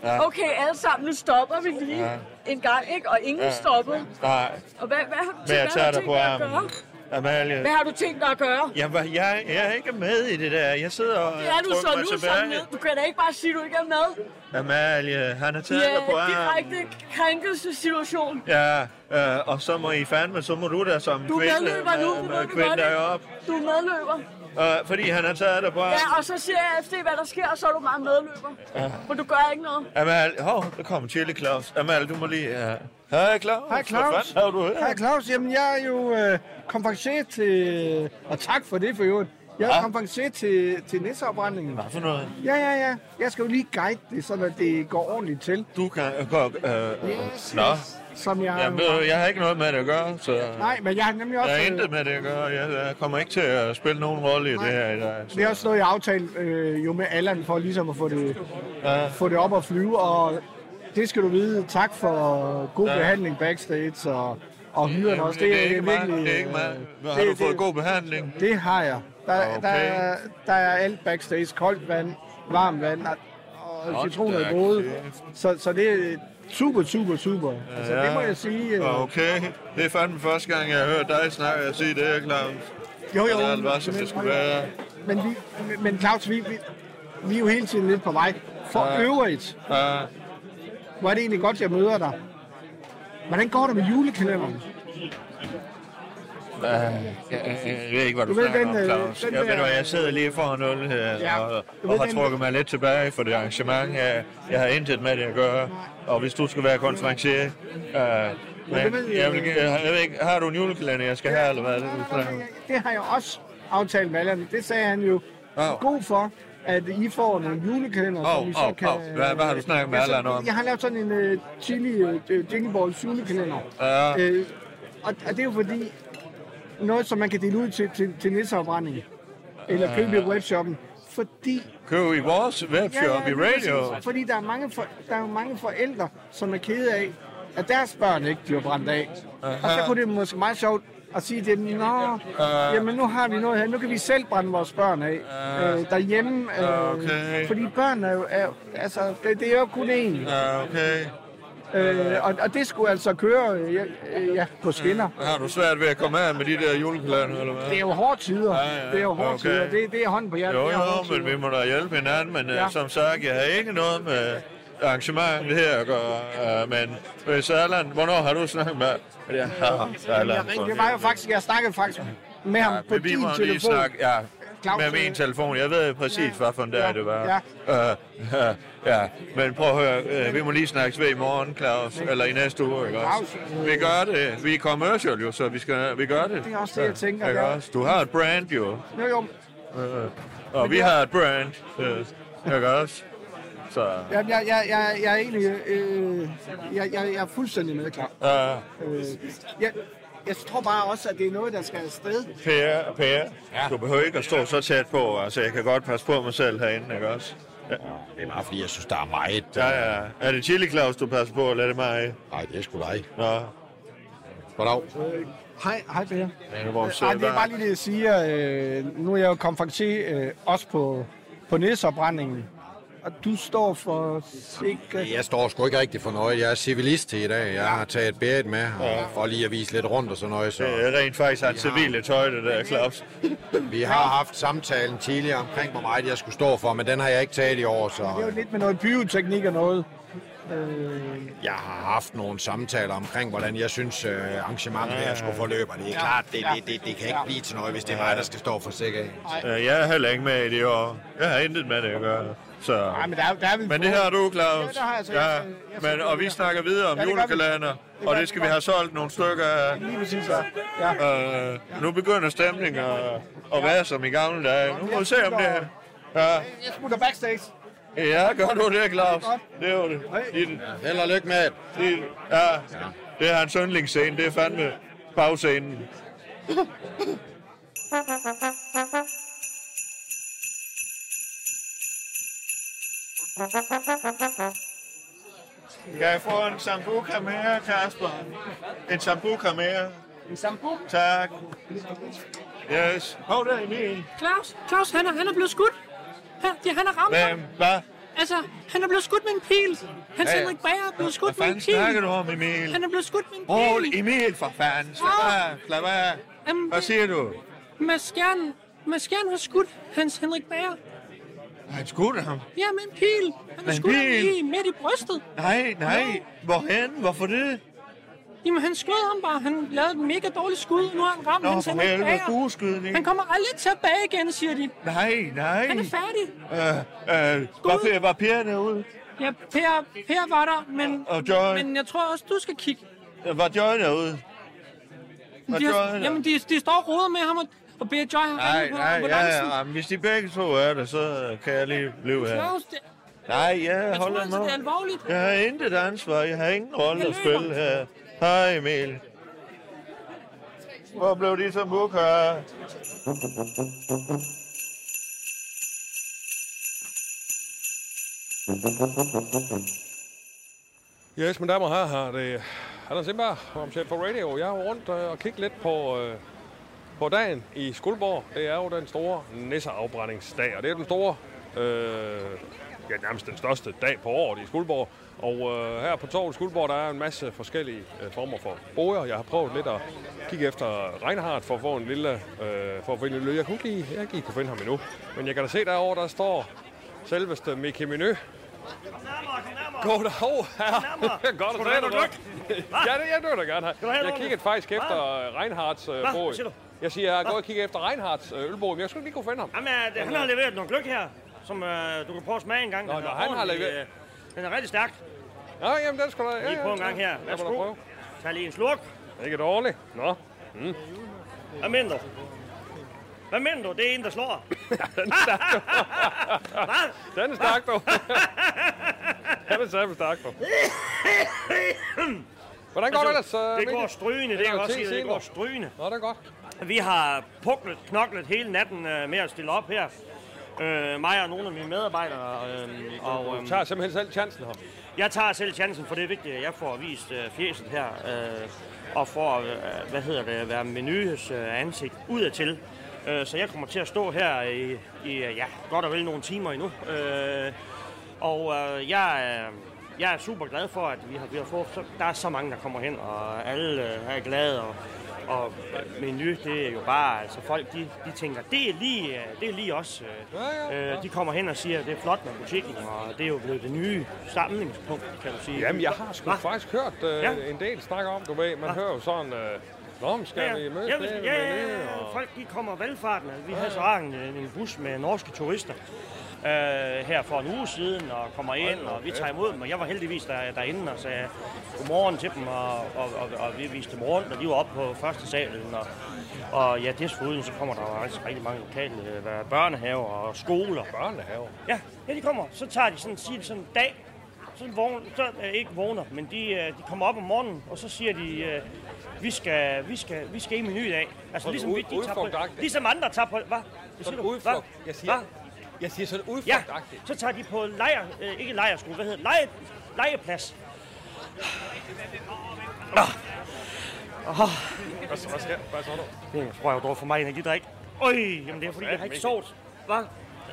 S2: Ja.
S9: okay, alle sammen, nu stopper vi lige
S2: Ja.
S9: en gang, ikke? Og ingen
S2: Ja.
S9: stoppede.
S2: Nej,
S9: Og hvad, hvad har du
S2: men jeg
S9: hvad
S2: tager
S9: har du
S2: dig på armen. Amalie.
S9: Hvad har du tænkt dig at gøre?
S2: Jeg, var, jeg, jeg er ikke med i det der. Jeg sidder og
S9: Det er du så nu sådan ned. Du kan da ikke bare sige, at du ikke er med.
S2: Amalie, han har taget
S9: Ja,
S2: dig på armen.
S9: direkte krænkelsessituation.
S2: Ja, øh, og så må I fandme, så må du da som
S9: Du
S2: kvinde,
S9: medløber nu,
S2: øh,
S9: du ved
S2: kvinde
S9: ikke?
S2: op.
S9: Du er medløber.
S2: Øh, fordi han har taget dig på armen.
S9: Ja, og så siger jeg efter, hvad der sker, og så er du bare medløber.
S2: Ja.
S9: For du gør ikke noget.
S2: Amalie, hov, der kommer Chili Claus. Amalie, du må lige... Uh... Hej Claus.
S13: Hej Claus.
S2: Hvad du her?
S13: Hej Claus. Jamen jeg er jo øh, konferencier til... Og tak for det for øvrigt. Jeg er
S2: Ja.
S13: konferencier til, til næseopbrændingen.
S2: Hvad for noget?
S13: Ja, ja, ja. Jeg skal jo lige guide det, så at det går ordentligt til.
S2: Du kan gå... Øh,
S13: Yes,
S2: Nå.
S13: yes. Som jeg...
S2: Jamen, ved jeg har ikke noget med det at gøre, så...
S13: Nej, men jeg har nemlig også...
S2: Jeg har
S13: øh,
S2: intet med det at gøre. Jeg, jeg kommer ikke til at spille nogen rolle i det her i dag.
S13: Det er også noget, jeg aftalte øh, jo med Allan for ligesom at få det,
S2: Ja.
S13: få det op at flyve, og det skal du vide. Tak for god
S2: Ja.
S13: behandling backstage og, og hyren også.
S2: det er ikke
S13: virkelig,
S2: Det er ikke
S13: øh,
S2: mig. Har
S13: det-
S2: du fået
S13: det-
S2: god behandling?
S13: Det har jeg. Der,
S2: Okay.
S13: der, er, der er alt backstage. Koldt vand, varmt vand og,
S2: Hold
S13: citroner i både. Så, så det er super, super, super. Altså, det må jeg sige. øh,
S2: Okay, det er fandme første gang, jeg har hørt dig snakke og sige det, Claus.
S13: Jo, jo.
S2: Det er var, som det skulle være.
S13: Men, vi, men Claus, vi, vi, vi er jo hele tiden lidt på vej. For
S2: Ja.
S13: øvrigt,
S2: Ja.
S13: Hvor er det egentlig godt, jeg møder dig. Hvordan går det med julekalenderen?
S2: Uh, jeg, jeg, jeg ved ikke, hvad du,
S13: Du ved,
S2: snakker
S13: den,
S2: om,
S13: øh,
S2: Claus.
S13: den
S2: Jeg, ved
S13: der-
S2: jeg sidder lige foran øl her
S13: Ja,
S2: og, og har
S13: den-
S2: trukket mig lidt tilbage for det arrangement. Jeg, jeg har intet med det at gøre. Og hvis du skal være konferencier, uh, men
S13: ved,
S2: jeg, vil, jeg, jeg ved ikke, har du en julekalender, jeg skal have, eller hvad det?
S13: Det har jeg også aftalt med Allan. Det sagde han jo.
S2: Åh.
S13: God for, at I får nogle julekalender,
S2: Åh,
S13: som vi så
S2: åh,
S13: kan...
S2: åh. Hvad- hvad har du snakket med Allan om?
S13: Jeg har lavet sådan en uh, chili uh, Jingle Balls julekalender.
S2: Ja.
S13: Øh, og, og det er jo fordi, noget som man kan dele ud til, til, til nisseafbrænding, eller
S2: Ja.
S13: købe i webshoppen, fordi
S2: Køb i vores webshop i
S13: lige
S2: radio.
S13: præcis. Fordi der er, mange for, der er mange forældre, som er kede af, at deres børn ikke bliver brændt af. Og så kunne det måske meget sjovt at sige til dem, Nå,
S2: Ja.
S13: jamen nu har vi noget her, nu kan vi selv brænde vores børn af
S2: Ja.
S13: øh, derhjemme. Øh,
S2: Ja, okay.
S13: Fordi børn er jo, er, altså, det, det er jo kun én.
S2: Ja, okay.
S13: Øh, og, og det skulle altså køre øh, ja, øh, ja, på skinner.
S2: Har du svært ved at komme af med de der julekalender, eller hvad?
S13: Det er jo hårde tider.
S2: Ja, ja.
S13: Det er jo hårde
S2: Okay.
S13: tider. Det, det er hånden på hjertet.
S2: Jo, jo, men vi må da hjælpe hinanden. Men ja.
S13: Ja.
S2: som sagt, jeg har ikke noget med arrangementet her gøre. Uh, men hvis Allan, hvornår har du snakket med? Ja,
S13: Jamen, jeg, ringte- var jo faktisk, jeg snakkede faktisk med ham på
S2: Men vi
S13: din
S2: må lige
S13: telefon.
S2: snakke, ja,
S13: Claus,
S2: med min
S13: øh,
S2: telefon. Jeg ved præcis, hvad for en dag
S13: Ja,
S2: det var. Ja. Uh, ja, men prøv at høre, uh, vi må lige snakkes ved i morgen, Claus, eller i næste uge, ikke også? Vi gør det. Vi er commercial jo, så vi, skal, vi gør det.
S13: Det er også det, jeg tænker,
S2: Ikke
S13: ja.
S2: også? Du har et brand jo.
S13: Jo, jo.
S2: Uh, og vi har et brand. Uh, ikke også? Så,
S13: Jeg, jeg, jeg, jeg, jeg er egentlig... Øh, jeg, jeg, jeg er fuldstændig med, klar.
S2: uh,
S13: Øh, jeg, jeg tror bare også, at det er noget, der skal afsted.
S2: Per, Per, ja. du behøver ikke at stå så tæt på. Altså, jeg kan godt passe på mig selv herinde, ikke også? Ja.
S10: Det er bare fordi, jeg synes, der er meget...
S2: Ja, ja. Er det Chili Claus, du passer på, eller er det mig?
S10: Nej, det er sgu dig.
S2: Nå.
S10: Goddag.
S13: Øh, hej, hej Per.
S2: Det er vores,
S13: Øh, ej,
S2: øh,
S13: det er bare lige det, jeg siger. Øh, nu er jeg jo konferencier øh, også på, på næsopbrændingen. Og du står for sikkert...
S10: Jeg står sgu ikke rigtig for noget. Jeg er civilist i dag. Jeg har taget bæret med, og for lige at vise lidt rundt og sådan noget. Så
S2: Det er rent faktisk hans civile tøj, det der, Claus.
S10: vi har haft samtalen tidligere omkring, hvor meget jeg skulle stå for, men den har jeg ikke taget i år, så
S13: Det er jo lidt med noget pyroteknik og noget. Øh,
S10: jeg har haft nogle samtaler omkring, hvordan jeg synes, øh, arrangementet her skulle forløbe. Og det er klart, det, det, det, det kan ikke blive til noget, hvis det er mig, der skal stå for sikkerhed.
S2: Jeg er heller ikke med i det år. Jeg har intet med det at gøre. Så.
S13: Nej, men der, er- der er
S2: Men det har du, Claus.
S13: Ja, det har jeg så.
S2: Ja,
S13: Jeg- jeg- jeg-
S2: men, og vi snakker videre om
S13: Ja,
S2: julekalender. og det skal vi have solgt nogle stykker af.
S13: Lige præcis, ja. ja.
S2: Øh, nu begynder stemningen at, at være som i gamle dage. Nu må vi se om det her. Ja,
S13: Jeg smutter backstage.
S2: ja gør du det, Claus. Det var det. Din,
S10: Held og lykke med det.
S2: din, ja, det er hans yndlingsscene. Det er fandme bagscenen. Kan jeg få en sambuca mere, Kasper? En sambuca mere.
S13: En sambu.
S2: Tak. Yes. Hov der, Emil.
S14: Claus, Claus, han er, han er blevet skudt. Han, ja, han er ramt.
S2: Hvem? Hvad?
S14: Altså, han er blevet skudt med en pil. Hans
S2: Ja, ja.
S14: Henrik Bager er blevet skudt
S2: Hvad
S14: med en
S2: fanden
S14: pil.
S2: snakker du om, Emil?
S14: Han er blevet skudt med en pil.
S2: Emil, for fanden. Slap af, slap af.
S14: Jamen,
S2: Hvad siger du?
S14: Mads Skjern har skudt Hans Henrik Bager.
S2: Har han skudt ham?
S14: Ja, med en pil. Han har skudt ham i, midt i brystet.
S2: Nej, nej. Hvorhen? Hvorfor det?
S14: Jamen, han skød ham bare. Han lavede et mega dårligt skud. Nu har han ramt
S2: Nå,
S14: Hans
S2: for helvede, bueskydning.
S14: Han kommer aldrig tilbage igen, siger de.
S2: Nej, nej.
S14: Han er færdig.
S2: Øh, øh, var, Per, var Per derude?
S14: Ja, Per, per var der, men,
S2: Og Joy?
S14: men jeg tror også, du skal kigge.
S2: Var Joy derude? Var
S14: De, har,
S2: der?
S14: jamen, de, de står og roder med ham, og, og Joy har
S2: Nej,
S14: på
S2: nej, ja,
S14: ambulancen.
S2: ja, men hvis de begge to er der, så kan jeg lige blive her.
S14: Claus, det,
S2: Nej, ja,
S14: jeg tror
S2: hold
S14: altså,
S2: mig.
S14: det er alvorligt.
S2: Jeg har intet ansvar. Jeg har ingen rolle at spille her. Hej, Emil. Hvor blev de så mukker?
S3: Yes, mine damer og herrer, her er det Anders Sindberg, chef for radio. Jeg er rundt øh, og kigge lidt på, øh, på dagen i Skuldborg. Det er jo den store nisseafbrændingsdag, og det er den store, øh, ja nærmest den største dag på året i Skuldborg. Og øh, her på torvet i Skuldborg, der er en masse forskellige øh, former for boger. Jeg har prøvet lidt at kigge efter Reinhardt for at få en lille, øh, for at finde en lille. Jeg kunne ikke jeg ikke kunne finde ham endnu. Men jeg kan da se derovre, der står selveste Mickey Menu. God dag, herre. Godt at se dig. Ja, det, jeg vil da gerne Jeg kiggede faktisk efter Reinhardts øh, bog.
S15: Du?
S3: Jeg siger, jeg
S15: Hvad?
S3: gået og kigget efter Reinhardts øh, ølbog, men jeg skulle ikke lige kunne finde ham.
S15: Jamen, øh, det, han har leveret nogle gløk her, som øh, du kan prøve at smage en gang.
S3: Nå,
S15: Den
S3: nå,
S15: er
S3: han har leveret-
S15: øh, Den er rigtig stærk.
S3: Nå, jamen, den skal da... Ja,
S15: Lige
S3: ja,
S15: på en
S3: ja.
S15: gang her. Værsgo. Tag lige en slurk.
S3: Ikke dårligt. Nå. Mm.
S15: Hvad du? Hvad mener du? Det er en, der slår.
S3: Den er stærk, du. Den er stærk, du. Den er sammen stærk, du. Hvordan går det ellers? øh,
S15: Det går strygende, det
S3: er
S15: kan jeg godt sige. Det går
S3: du.
S15: strygende.
S3: Nå, det er godt.
S15: Vi har puklet, knoklet hele natten øh, med at stille op her. Øh, mig og nogle af mine medarbejdere. Øh, og,
S3: Du
S15: øh,
S3: tager simpelthen selv chancen her.
S15: Jeg tager selv chancen, for det er vigtigt, at jeg får vist øh, fjeset her. Øh, og får, øh, hvad hedder det, være menus øh, ansigt udadtil. Øh, så jeg kommer til at stå her i, i øh, ja, godt og vel nogle timer endnu. Øh, og øh, jeg, er- jeg er super glad for, at vi har, vi har fået, så, der er så mange, der kommer hen, og alle øh, er glade. Og, og menu, det er jo bare, altså folk, de, de tænker, det er lige, øh, det er lige os. Øh,
S3: ja, ja.
S15: Øh, de kommer hen og siger, at det er flot med butikken, og det er jo blevet det nye samlingspunkt, kan du sige.
S3: Jamen, jeg har sgu
S15: Hva?
S3: faktisk hørt øh,
S15: Ja.
S3: en del snakke om, du ved. Man
S15: Hva?
S3: hører jo sådan... Øh, Nå, men skal vi mødes
S15: ja,
S3: med
S15: ja, ja,
S3: menu,
S15: ja,
S3: og-
S15: folk de kommer valgfarten. Vi havde så en, en bus med norske turister øh, her for en uge siden og kommer ind, og vi tager imod dem. Og jeg var heldigvis der, derinde og sagde godmorgen til dem, og, og, og, og vi viste dem rundt, og de var oppe på første salen. Og, og ja, desuden så kommer der jo rigtig, rigtig mange lokale øh, børnehaver og skoler.
S3: Børnehaver?
S15: Ja, ja, de kommer. Så tager de sådan, siger de sådan en dag, så, vågner, så øh, ikke vågner, men de, øh, de kommer op om morgenen, og så siger de, øh, vi skal, vi skal, vi skal i menu i dag. Altså ligesom, vi, de tager på, ligesom andre tager på, hvad? Hvad siger du? Hvad?
S3: Jeg siger-? Jeg siger sådan
S15: Ja,
S3: udflugtagtigt.
S15: så tager de på lejr, øh, ikke lejrskole, hvad hedder det? Leje, lejeplads. Ah. Oh.
S3: Hvad, hvad, skal, hvad så du?
S15: Det tror jeg, du for mig energidrik. Øj, jamen det er fordi, jeg har ikke sovet. Hvad?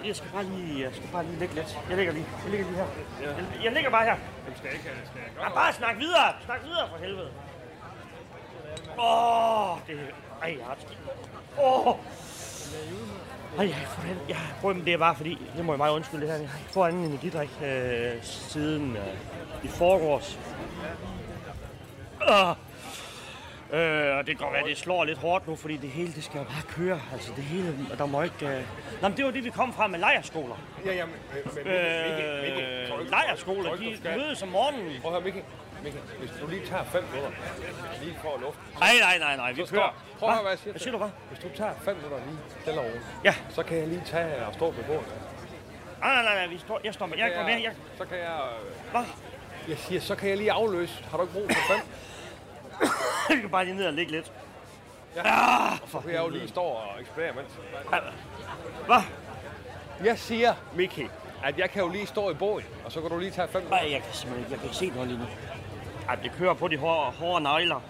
S15: Jeg skal bare lige, jeg skal bare lige ligge lidt. Jeg ligger lige, jeg ligger lige her. Jeg, jeg ligger bare her.
S3: Jamen, skal jeg ikke, skal jeg
S15: Ja, bare snak videre. Snak videre for helvede. Åh, oh, det er... Ej, jeg har. Åh. Oh. Ej, jeg får det. Ja, prøv, men det er bare fordi, det må jeg meget undskylde det her. Jeg fået anden energidrik øh, siden øh, i forgårs. Ah. Øh, og det kan godt være, det slår lidt hårdt nu, fordi det hele, det skal jo bare køre. Altså det hele, og der må ikke... Øh... Nå, men det var det, vi kom fra med lejerskoler.
S3: Ja, ja, men, men
S15: Øh, lejerskoler, de mødes om morgenen.
S3: Prøv at høre, Mikkel. Hvis du lige tager fem minutter, lige for at luft.
S15: Nej, nej, nej, nej, vi kører.
S3: Prøv at høre, hvad jeg siger.
S15: Hvad siger du, hvad?
S3: Hvis du tager fem minutter lige stille og roligt,
S15: Ja.
S3: så kan jeg lige tage og stå på bordet.
S15: Nej, nej, nej, nej, vi står, jeg står med. Jeg går med. Jeg...
S3: Så kan jeg...
S15: Hvad?
S3: Jeg siger, så kan jeg lige afløse. Har du ikke brug for fem?
S15: Vi kan bare lige ned og ligge lidt.
S3: Ja.
S15: Ah,
S3: kan jeg jo lige stå og ekspedere mens.
S15: Hvad?
S3: Jeg siger, Miki, at jeg kan jo lige stå i båden, og så kan du lige tage fem
S15: Nej, jeg kan simpelthen ikke. Jeg kan ikke se noget lige nu at det kører på de hårde, hårde negler.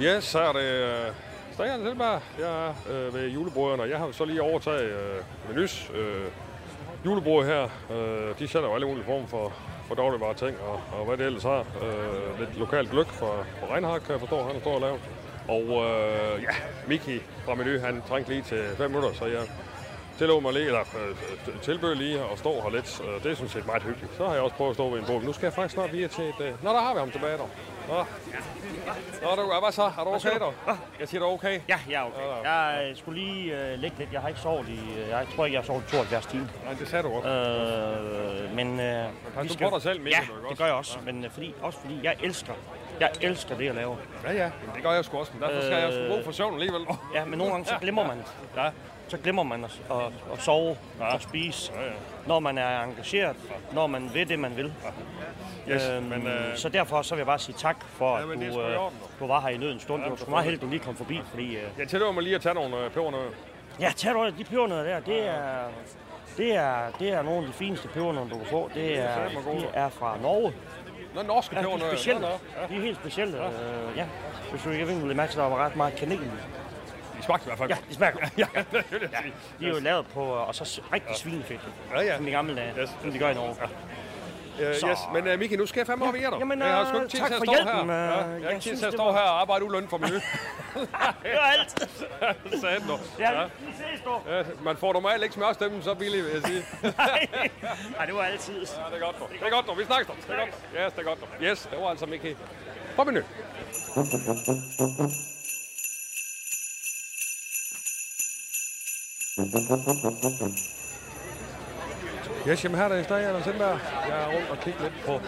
S3: Yes, så er det øh, Stian Silberg. Jeg er øh, ved julebrøderne, og jeg har jo så lige overtaget øh, menus øh, julebrød her. Øh, de sælger jo alle mulige former for, for dagligvarer ting, og, og hvad det ellers har. Øh, lidt lokalt gløk fra, fra Reinhardt, kan jeg forstå, han står og laver. Og øh, ja, Miki fra Menu, han trængte lige til 5 minutter, så jeg tillod mig lige, eller øh, tilbød lige at stå her lidt. Øh, det er sådan set meget hyggeligt. Så har jeg også prøvet at stå ved en båd. Nu skal jeg faktisk snart lige til et... Øh... Nå, der har vi ham tilbage, dog. Nå, Nå du, hvad så? Er du okay, dog? Jeg siger, du er okay?
S15: Ja, jeg er okay. Jeg øh, skulle lige øh, ligge lidt. Jeg har ikke sovet i... Jeg tror ikke, jeg har sovet i 72 timer.
S3: Nej, det sagde du godt.
S15: Øh, men... Øh,
S3: pas
S15: vi
S3: nu på dig selv, Mikkel,
S15: Ja, det
S3: også?
S15: gør jeg også. Men øh, fordi, også fordi jeg elsker... Jeg elsker det, jeg laver.
S3: Ja, ja. Jamen, det gør jeg sgu også, men derfor skal jeg sgu brug for søvn alligevel.
S15: Ja, men nogle gange så glemmer man.
S3: Ja.
S15: Så glemmer man at, at, at sove ja. og spise,
S3: Ja, ja.
S15: når man er engageret, når man ved det, man vil.
S3: Yes,
S15: Øhm,
S3: men, øh,
S15: Så derfor så vil jeg bare sige tak for,
S3: Ja,
S15: at
S3: det er
S15: du, øh, du var her i nødens stund.
S3: Ja,
S15: det var sgu meget heldigt, at du lige kom forbi, fordi... Øh,
S3: Jeg tillader mig lige at tage nogle øh, pebernødder.
S15: ja, tag du de pebernødder der, det er, det er, det er nogle af de fineste pebernødder, du kan få. Det er,
S3: fandme gode.
S15: de er fra Norge.
S3: Nå, norske
S15: Ja, de er specielle.
S3: Ja.
S15: De er helt specielle. Ja. Øh, ja. Hvis du ikke vil at der var ret meget kanel.
S3: De smagte i hvert fald
S15: Ja, de smager godt.
S3: Ja, jeg sige.
S15: De er jo lavet på, og så rigtig svinefedt.
S3: Ja, ja.
S15: Som i gamle dage,
S3: Yes.
S15: som de gør i Norge.
S3: Øh,
S15: Så-
S3: yes, men uh, Miki, nu skal jeg fandme op i jer, dog.
S15: Jamen,
S3: jeg har sgu
S15: øh,
S3: ikke tid
S15: tak
S3: til at
S15: for
S3: stå
S15: hjælpen,
S3: her.
S15: øh,
S3: Ja, jeg har ikke tid til at stå
S15: var-
S3: her og arbejde ulønnet for menu.
S15: Det var alt.
S3: Sagde du.
S15: Ja, vi ses dog.
S3: Ja, man får normalt ikke smørstemmen så billigt, vil jeg sige.
S15: Nej, det var altid.
S3: Ja, det er godt, dog. Det er godt, dog. Vi snakkes, dog. Det er godt. dog. Yes, det er godt, dog. Yes, det var altså Miki. På menu. Yes, jamen her er det stadig Anders Sindberg. Jeg er rundt og kigger lidt på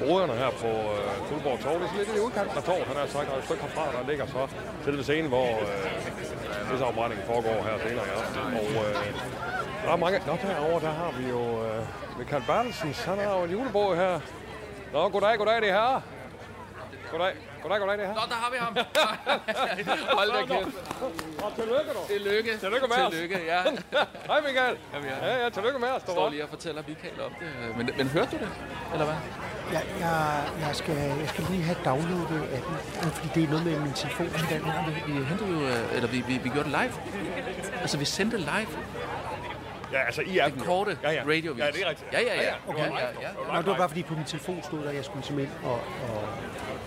S3: bruderne her på øh, Fuldborg Torv. Det er lidt i udkanten af Torv, han har sagt, og et stykke herfra, der ligger så selve scenen, hvor øh, pisseafbrændingen foregår her senere i aften. Og øh, der er mange... Nå, derovre, der har vi jo øh, Michael Bertelsen. Han har jo en julebog her. Nå, goddag, goddag, det er her. Goddag, goddag, goddag, det er her.
S16: Nå, der har vi ham. Hold da kæft.
S3: Og tillykke, du.
S16: Tillykke.
S3: Tillykke med os.
S16: Tillykke, ja.
S3: Hej, Michael.
S16: Jamen, ja.
S3: Ja, ja, tillykke med os.
S16: Jeg står lige og fortæller Michael om det. Men, men hørte du det? Eller hvad?
S17: Jeg, jeg, jeg, skal, jeg skal lige have downloadet af den, øh, fordi det er noget med min telefon.
S16: Den her, vi, vi hentede jo, øh, eller vi, vi, vi gjorde det live. Altså, vi sendte live.
S3: Ja, altså i appen.
S16: Det korte
S3: Ja, ja.
S16: radiovis.
S3: Ja, det er rigtigt.
S16: Ja, ja, ja.
S17: Okay.
S16: ja, ja, ja.
S17: Nå, det var bare fordi på min telefon stod der, at jeg skulle simpelthen og, og,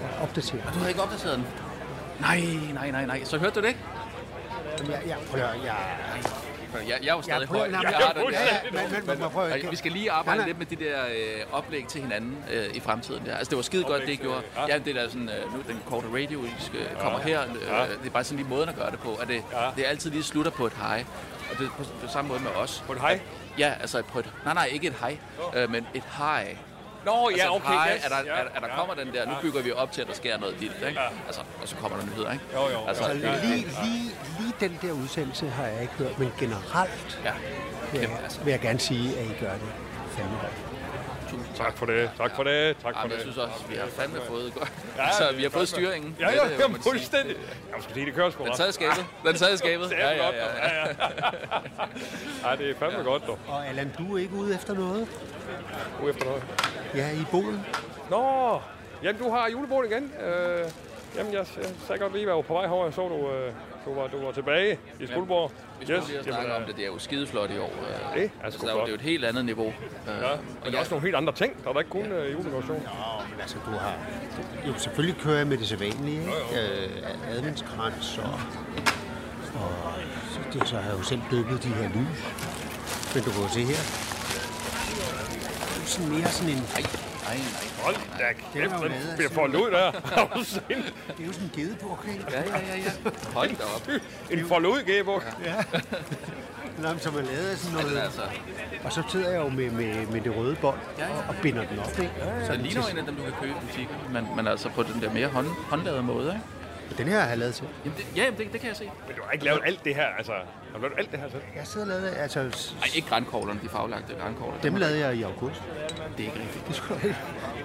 S17: og opdatere.
S16: Og du havde ikke opdateret den? Nej, nej, nej, nej. Så hørte du det ikke?
S17: Jamen, jeg, jeg, prøv at, høre, jeg,
S16: Jeg, jeg er jo stadig
S17: prøver-
S16: høj. Jeg har den.
S17: Ja, ja,
S16: Vi skal lige arbejde
S17: Nej, nej.
S16: lidt med de der øh, oplæg til hinanden øh, i fremtiden. Ja. Altså, det var skide godt, det I gjorde. Ja, det der sådan, øh, nu den korte radio, I skal, kommer her. Øh,
S3: Ja.
S16: Det er bare sådan lige måden at gøre det på. At det, det er altid lige slutter på et hej. Og det er på, på samme måde med os.
S3: På et hej?
S16: Ja, altså på et... Nej, nej, ikke et hej, øh, men et hej.
S3: Nå,
S16: altså,
S3: ja, okay,
S16: hej,
S3: yes,
S16: er der,
S3: ja,
S16: er, er der
S3: ja,
S16: kommer den der, nu
S3: ja.
S16: bygger vi op til, at der sker noget vildt, ikke? Altså, og så kommer der nyheder, ikke?
S3: Jo, jo.
S16: Altså,
S17: altså,
S16: det-
S17: lige, lige, lige den der udsendelse har jeg ikke hørt, men generelt
S16: Ja.
S17: vil, jeg,
S16: Kæmpe, altså.
S17: vil jeg gerne sige, at I gør det fandme godt.
S3: Tak for det. Tak for det. Tak for
S16: Jamen,
S3: det.
S16: jeg synes også, vi har fandme fået godt.
S3: Ja,
S16: altså, vi har fået styringen.
S3: Ja, ja,
S16: sige.
S3: fuldstændig. Jeg skulle sige, det kører sgu
S16: Den sad i skabet. Den sad i skabet.
S3: Det
S16: Ja, ja, ja,
S3: ja, ja. Ja, det er fandme godt, dog.
S17: Og Allan, du er ikke ude efter noget?
S3: Ude efter noget.
S17: Ja, i boden.
S3: Nå, jamen du har julebord igen. Øh, jamen jeg, jeg sagde godt lige, at jeg var på vej herover. Jeg så du, øh, du, var, du var tilbage i Skuldborg.
S16: Vi skulle lige snakke
S3: jamen,
S16: om det. Det er jo skideflot i år. øh.
S3: Det er
S16: altså, der er jo- det er jo et helt andet niveau. Øh,
S3: Ja, men der er også nogle helt andre ting. Der er da ikke kun øh, juledekoration.
S17: Ja, men altså, du har... Jo, selvfølgelig kører jeg med det sædvanlige, ikke? Øh, adventskrans og... Og så, det, så har jeg jo selv dyppet de her lys. Men du kan jo se her. Det er jo sådan mere sådan en...
S16: Ej, Nej, nej.
S3: Hold da kæft, den bliver foldet ud der.
S17: Det er jo sådan en gedebuk, ikke?
S16: Ja, ja, ja, ja. Hold da op.
S3: En foldet ud gæbuk.
S17: Ja. Nå, som er lavet af sådan noget.
S16: Altså-
S17: Og så sidder jeg jo med, med, med det røde bånd
S16: Ja, ja.
S17: og, og binder den op, ikke?
S16: Så det ligner jo en af dem, du kan købe i butikken, men, men altså på den der mere hånd, håndlavede måde, ikke?
S17: Den her har jeg lavet til.
S16: Jamen, det, ja, jamen, det, det kan jeg se.
S3: Men du har ikke lavet alt det her, altså. Har du lavet alt det her selv?
S17: Jeg sidder og lavet, altså,
S16: Nej, ikke grænkoglerne, de faglagte grænkogler.
S17: dem lavede jeg i august.
S16: Det er ikke rigtigt.
S17: Det skulle ikke.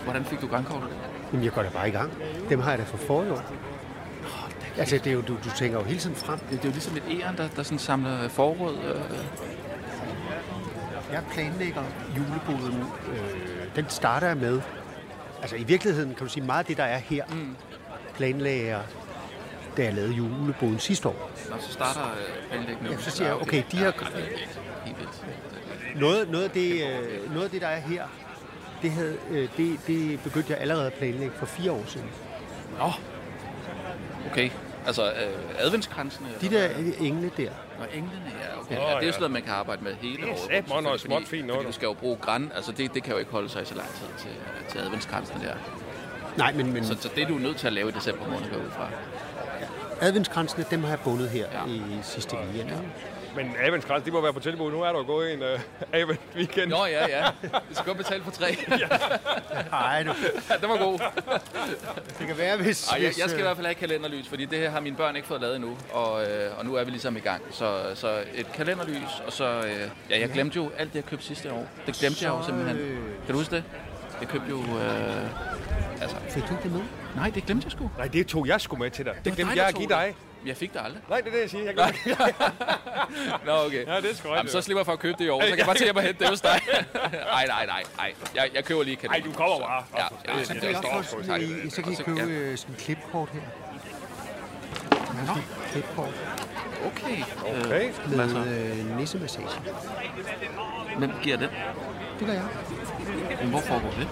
S16: Hvordan fik du grænkogler?
S17: Jamen, jeg går da bare i gang. Dem har jeg da for forrige år. Altså, det er jo, du, du tænker jo hele tiden frem.
S16: Det, det er jo ligesom et æren, der, der sådan samler forråd. Øh,
S17: Jeg planlægger juleboden nu. Øh, den starter jeg med. Altså i virkeligheden kan du sige, meget af det, der er her, mm. planlagde jeg, da jeg lavede juleboden sidste år.
S16: når så starter øh, planlægningen.
S17: Ja, så siger jeg, okay, de her... Noget, noget, af det, øh, noget af det, der er her, det, havde, øh, det, det begyndte jeg allerede at planlægge for fire år siden.
S16: Nå. Okay. Altså øh, adventskransene?
S17: De der engle der.
S16: Nå, englene, ja. Okay.
S3: Åh,
S16: ja, det er jo
S3: ja.
S16: sådan noget, man kan arbejde med hele
S3: Det er
S16: året.
S3: satme også noget småt fint noget, du.
S16: Skal jo bruge græn. Altså, det, det kan jo ikke holde sig i så lang tid til, til adventskransene der.
S17: Nej, men, men
S16: Så, så det er du nødt til at lave i december måned, går ud fra.
S17: Adventskransene, dem har jeg bundet her ja. i sidste weekend. Ja.
S3: Men adventskrans, de må være på tilbud. Nu er der jo gået en uh, advent weekend.
S16: Nå, ja, ja. Vi skal godt betale for tre.
S17: Nej, du.
S16: ja, det var god.
S17: Det kan være, hvis...
S16: Ej, jeg, jeg skal i
S17: øh,
S16: hvert fald have kalenderlys, fordi det her har mine børn ikke fået lavet endnu, og, øh, og nu er vi ligesom i gang. Så, så et kalenderlys, og så... Øh, ja, jeg glemte jo alt det, jeg købte sidste år. Det glemte jeg jo
S17: Så,
S16: simpelthen.
S17: øh,
S16: Kan du huske det? Jeg købte jo... Øh, altså,
S17: Fik du ikke det med?
S16: Nej, det glemte jeg sgu.
S3: Nej, det tog jeg sgu med til dig. Det
S16: var
S3: glemte
S16: dig,
S3: jeg
S16: der
S3: at give dig.
S16: Jeg fik det aldrig.
S3: Nej, det er det, jeg siger. Jeg
S16: Nå, okay.
S3: Ja, det er sgu
S16: Jamen, så slipper jeg for at købe det i år, så kan jeg bare tage mig hen det hos dig. Nej, nej, nej, nej. Jeg, jeg køber lige kalender.
S3: Ej, du kommer bare.
S16: Ja, ja,
S17: Så
S16: det,
S17: kan I
S16: det
S17: også få sådan, i- så kan I
S16: Og
S17: købe
S16: ja.
S17: øh, sådan et klipkort her.
S16: Nå,
S17: Klipkort
S16: okay.
S3: Okay.
S16: Så?
S17: med øh, nissemassage.
S16: Hvem giver den?
S17: Det gør jeg.
S16: Men hvor foregår det?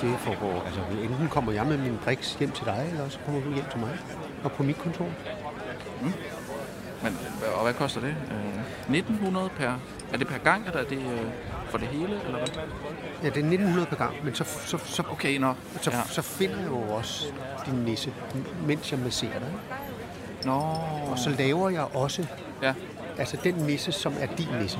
S17: Det foregår, altså enten kommer jeg med min driks hjem til dig, eller også kommer du hjem til mig. Og på mit kontor.
S16: Men, og hvad koster det? Øh, 1900 per... Er det per gang, eller er det øh, for det hele, eller hvad?
S17: Ja, det er 1900 per gang, men så, så, så,
S16: Okay, nå.
S17: så,
S16: Ja.
S17: så finder jeg jo også din nisse, mens jeg masserer dig.
S16: Nå.
S17: Og så laver jeg også
S16: Ja.
S17: altså den nisse, som er din nisse.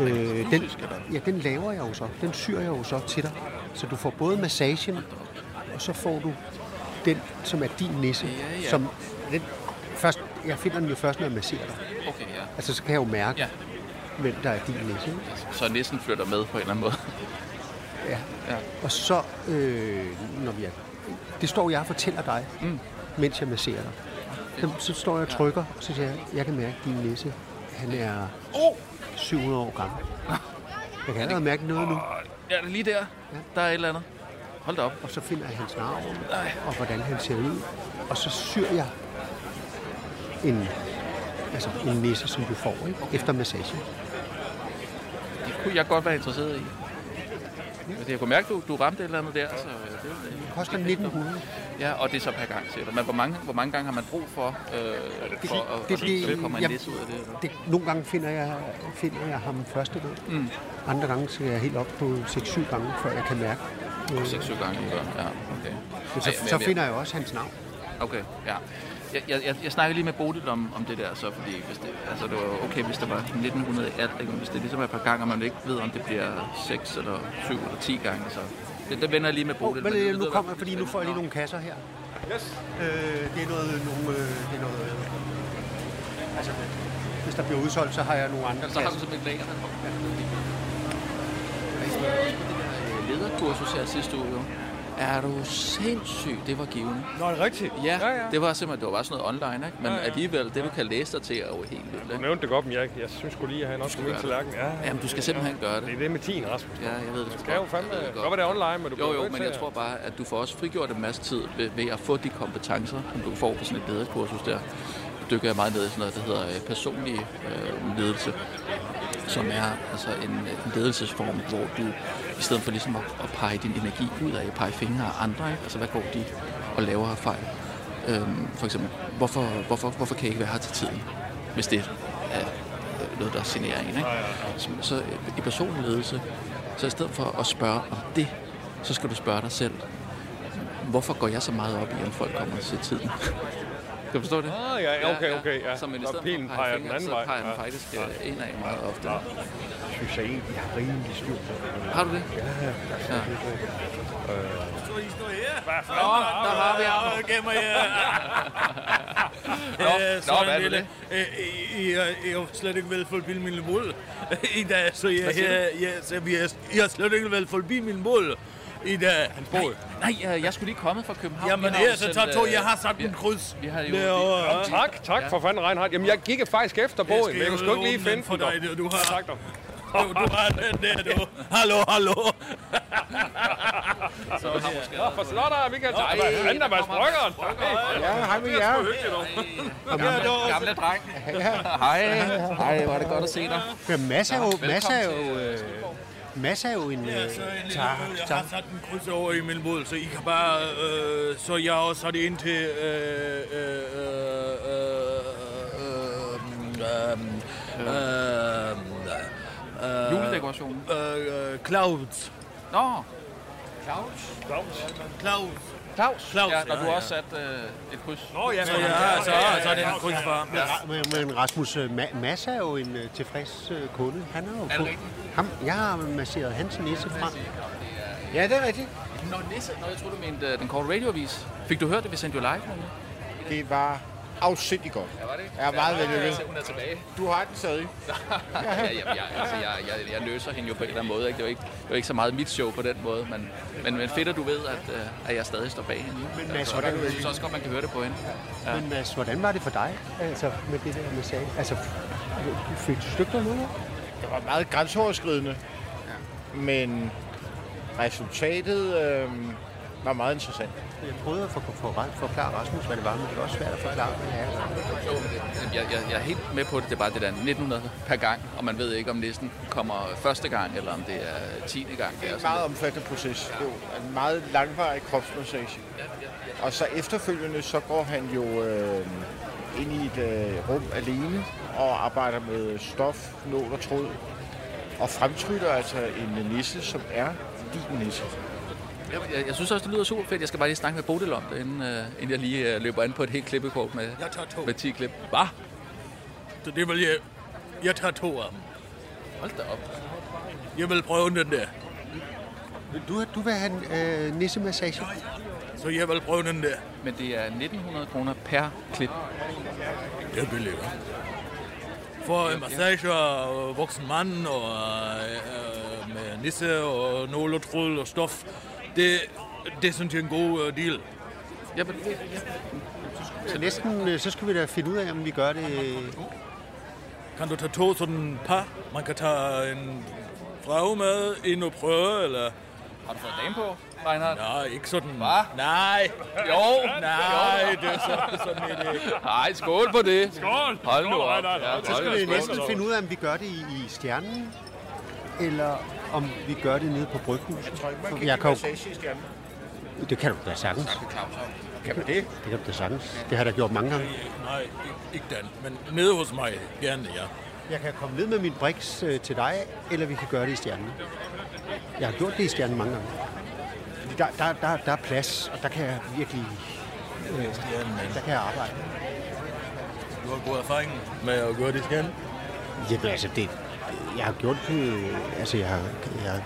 S17: Øh, den, ja, den laver jeg jo så. Den syr jeg jo så til dig. Så du får både massagen, og så får du den, som er din nisse.
S16: Ja, ja.
S17: Som, den, først, jeg finder den jo først, når jeg masserer dig.
S16: Okay, ja.
S17: Altså, så kan jeg jo mærke,
S16: Ja.
S17: hvem der er din nisse.
S16: Så næsten flytter med på en eller anden måde.
S17: Ja.
S16: Ja.
S17: Og så, øh, når vi er... Det står jeg og fortæller dig,
S16: Mm.
S17: mens jeg masserer dig. Så, så står jeg og trykker, og så siger jeg, jeg kan mærke, din nisse, han er 700 år gammel. Jeg kan allerede mærke noget nu.
S16: Ja, det er lige der. Der er et eller andet. Hold da op.
S17: Og så finder jeg hans navn, og hvordan han ser ud. Og så syr jeg en, altså en nisse, som du får ikke? efter massagen.
S16: Det kunne jeg godt være interesseret i. Men Jeg kunne mærke, at du, du ramte et eller andet der. Så det, det,
S17: Det koster 1900.
S16: Ja, og det er så per gang, siger du. Men hvor mange, hvor mange gange har man brug for, øh, for at,
S17: det- det-
S16: at, at komme en
S17: jeg-
S16: ud af det? Eller?
S17: Det, nogle gange finder jeg, finder jeg ham første gang.
S16: Mm.
S17: Andre gange skal jeg helt op på 6-7 gange, før jeg kan mærke.
S16: Og 6-7 gange. Ja, okay.
S17: Men så,
S16: Ej,
S17: så finder jeg også hans navn.
S16: Okay, ja. Jeg, jeg, jeg, snakker lige med Bodil om, om det der, så, fordi hvis det, altså det var okay, hvis det var 1900 i alt, ikke? Men hvis det ligesom er et par gange, og man ikke ved, om det bliver 6 eller 7 eller 10 gange, så det, det vender jeg lige med
S17: Oh,
S16: Bodil.
S17: men,
S16: men det
S17: nu kommer fordi nu får jeg lige nogle kasser her.
S3: Yes.
S17: Øh, det er noget, nogle, øh, det er noget, altså, hvis der bliver udsolgt, så har jeg nogle andre
S16: Så har du simpelthen lager, der kommer. Lederkursus her sidste uge, jo. Er du sindssyg? Det var givende.
S3: Nå, er det rigtigt?
S16: Ja,
S3: Ja, ja.
S16: det var simpelthen, det var bare sådan noget online, ikke? Men
S3: Ja, ja.
S16: alligevel, det du kan læse dig til, er jo helt vildt,
S3: Du nævnte det godt, men jeg, jeg synes sgu lige, at han også skulle til lærken. Ja,
S16: Jamen, du skal simpelthen gøre det.
S3: Det er det med 10, Rasmus.
S16: Ja, jeg ved det. sgu
S3: skal jo
S16: godt.
S3: fandme...
S16: Det
S3: Godt, være det er online, men du
S16: Jo, jo, men jeg tror bare, at du får også frigjort en masse tid ved, ved at få de kompetencer, som du får på sådan et lederkursus der. Du dykker jeg meget ned i sådan noget, der hedder øh, personlig øh, ledelse, som er altså en, en ledelsesform, hvor du i stedet for ligesom at, at pege din energi ud af, at pege fingre af andre, ikke? altså hvad går de og laver af fejl. Øhm, for eksempel, hvorfor, hvorfor, hvorfor kan jeg ikke være her til tiden, hvis det er øh, noget, der generer en. Ikke? Så, så i personlig ledelse, Så i stedet for at spørge om det, så skal du spørge dig selv, hvorfor går jeg så meget op i, at folk kommer til tiden? Kan du forstå det?
S3: Ah, ja, okay, okay, ja.
S16: Så, men i
S3: Så
S16: stedet
S3: pilen peger
S16: pege
S3: den anden
S16: så
S3: vej.
S16: peger den
S3: Ja.
S16: faktisk ja. indad meget ofte.
S17: synes jeg egentlig, jeg har rimelig styr på.
S16: Har du det?
S17: Ja, ja.
S16: Ja.
S18: Nå, der har vi ham. Gemmer
S16: Nå, nå, hvad er det det?
S18: øh, I, I, har- slet ikke vel forbi min mål i dag, så jeg, jeg, jeg, så er, I har slet ikke vel forbi min mål i dag. Hans
S16: Nej, nej, øh, jeg skulle lige komme fra København.
S18: Jamen her, så tager to,
S16: øh,
S18: jeg har sat
S16: vi-
S18: en kryds
S16: Vi har jo...
S3: Nå, tak, tak for fanden, Reinhardt. Jamen, jeg gik faktisk efter båden, men jeg kunne sgu ikke lige finde
S18: for dig, du, du har.
S3: Tak, dog.
S18: Du, du har den der, du. Hallo, hallo.
S16: Så har måske...
S3: Nå, for kan tage...
S16: Nej,
S3: Hvad fanden er med sprykkeren?
S19: Ja, hej med jer.
S16: Gamle, gamle dreng. Hej. Hej, hvor er det godt at se dig.
S17: Ja, Mads er jo,
S16: Velkommen
S17: Mads er jo, øh, er en...
S18: Ja,
S17: Øh,
S18: så en lille
S17: tak.
S18: Jeg
S17: tak.
S18: har sat en kryds over i min båd, så I kan bare... Øh, så jeg har også sat det ind til... Øh, øh, øh, øh, øh, øh, øh,
S16: Juledekorationen.
S18: Øh, øh, Clouds.
S16: Nå,
S18: Claus? Claus.
S16: Claus.
S18: Claus,
S16: Ja, når
S18: ja,
S16: du
S18: ja.
S16: også sat øh, et kryds.
S18: Nå, ja, så, ja, så, så er det en kryds for ham.
S17: Men, men Rasmus, Ma- Mads er jo en øh, tilfreds øh, kunde. Han er jo
S16: det
S17: på-
S16: rigtigt?
S17: ham, Jeg har masseret hans næse frem.
S19: Ja, det er rigtigt.
S16: Nå, Nisse, Nå, jeg tror du mente øh, den korte radioavis. Fik du hørt det, vi sendte jo live?
S19: Det var afsindigt godt.
S16: Ja, var det?
S19: Jeg er meget vellykket.
S16: Hun er tilbage.
S19: Du har den stadig.
S16: ja, ja, jeg, altså, jeg, jeg, jeg løser hende jo på en eller anden måde. Ikke? Det, var ikke, det var ikke så meget mit show på den måde, men, men, men fedt, at du ved, at, øh, at jeg stadig står bag hende.
S17: Men Mads,
S16: Så
S17: hvordan-
S16: jeg synes også godt, man kan høre det på hende. Ja.
S17: Men Mads, hvordan var det for dig altså, med det der massage? Altså, fik du stykter noget?
S19: Det var meget grænseoverskridende. Men resultatet øh, var meget interessant.
S17: Jeg prøvede at for, for, for, forklare Rasmus, hvad det var, men det var også svært at forklare, hvad det er.
S16: Det- jeg, jeg, jeg er helt med på det. Det er bare det der 1900 per gang, og man ved ikke, om næsten kommer første gang, eller om det er 10. gang.
S19: Det er
S16: sådan
S19: en meget omfattende proces. Det er jo en meget langvarig kropsmassage. Og så efterfølgende, så går han jo øh, ind i et øh, rum alene og arbejder med stof, nål og tråd. Og fremtryller altså en nisse, som er din nisse.
S16: Jeg, jeg, jeg synes også, det lyder super fedt. Jeg skal bare lige snakke med Bodil om det, inden, uh, inden jeg lige uh, løber ind på et helt klippekort med,
S18: Jeg tager to.
S16: med 10 klip. Hvad?
S18: Så det vil jeg... Jeg tager to af dem.
S16: Hold da op.
S18: Jeg vil prøve den der.
S17: Du, du vil have en øh, nissemassage?
S18: Så jeg vil prøve den der.
S16: Men det er 1900 kroner per klip.
S18: Det er billigt, hva'? For en massage og voksen mand og øh, med nisse og nål og tråd og stof. Det, det synes jeg er en god øh, deal.
S16: Ja, men,
S17: Så næsten, øh, så skal vi da finde ud af, om vi gør det...
S18: Kan du tage to sådan par? Man kan tage en frage med ind og prøve, eller...
S16: Har du fået dame på, Reinhardt?
S18: Nej, ikke sådan.
S16: Hvad?
S18: Nej.
S16: Jo.
S18: Nej, det er så, sådan et... øh,
S16: Nej, skål på det.
S18: Skål.
S16: Hold nu op. Ja,
S17: Så skal vi næsten finde ud af, om vi gør det i, i Stjernen, eller om vi gør det nede på Bryghuset.
S19: Jeg tror ikke, man kan
S17: jeg kan
S19: massage i stjernen.
S17: det kan du da sagtens.
S19: Kan man det?
S17: Det kan du da sagtens. Det har jeg da gjort mange gange.
S18: Nej, ikke, den. Men nede hos mig, gerne, ja.
S17: Jeg kan komme ned med min briks øh, til dig, eller vi kan gøre det i Stjernen. Jeg har gjort det i Stjernen mange gange. Fordi Der, der, der, der er plads, og der kan jeg virkelig... Øh, der kan jeg arbejde.
S18: Du har god erfaring med at gøre det igen.
S17: Jamen altså, det, jeg har gjort det... Altså, jeg har... Jeg,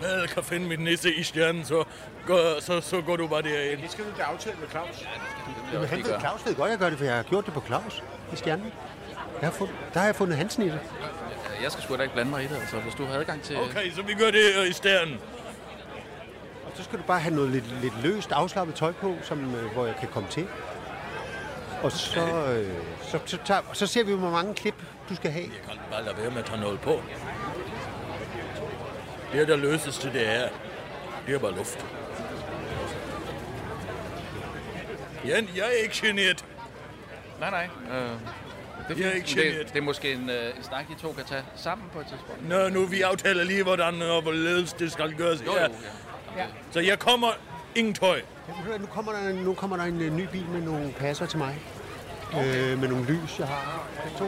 S18: Hvis du kan finde min nisse i stjernen, så, går, så, så går du bare derind.
S19: Det skal vi da aftale med Claus.
S17: Jamen, han ved, Claus ved godt, jeg gør det, for jeg har gjort det på Claus i Stjernen. Jeg har fundet, der har jeg fundet hans nisse.
S16: Jeg skal sgu da ikke blande mig i det, altså. Hvis du har adgang til...
S18: Okay, så vi gør det øh, i stjernen.
S17: Og så skal du bare have noget lidt, lidt løst, afslappet tøj på, som, øh, hvor jeg kan komme til. Og så, øh, så, så, tager, så ser vi, hvor mange klip du skal have.
S18: Jeg kan bare lade være med at tage noget på. Det, der løseste, det er, det er bare luft. Jan, jeg er ikke generet.
S16: Nej, nej. Øh, det,
S18: Jeg er ikke
S16: det,
S18: generet.
S16: det er måske en, øh, en snak, I to kan tage sammen på et tidspunkt.
S18: Nå, nu vi aftaler lige, hvordan og hvorledes det skal gøres.
S16: Jo, jo,
S18: Ja.
S17: Ja.
S18: Så jeg kommer ingen tøj.
S17: Nu kommer der, nu kommer der en øh, ny bil med nogle passer til mig. Øh, med nogle lys, jeg har. To.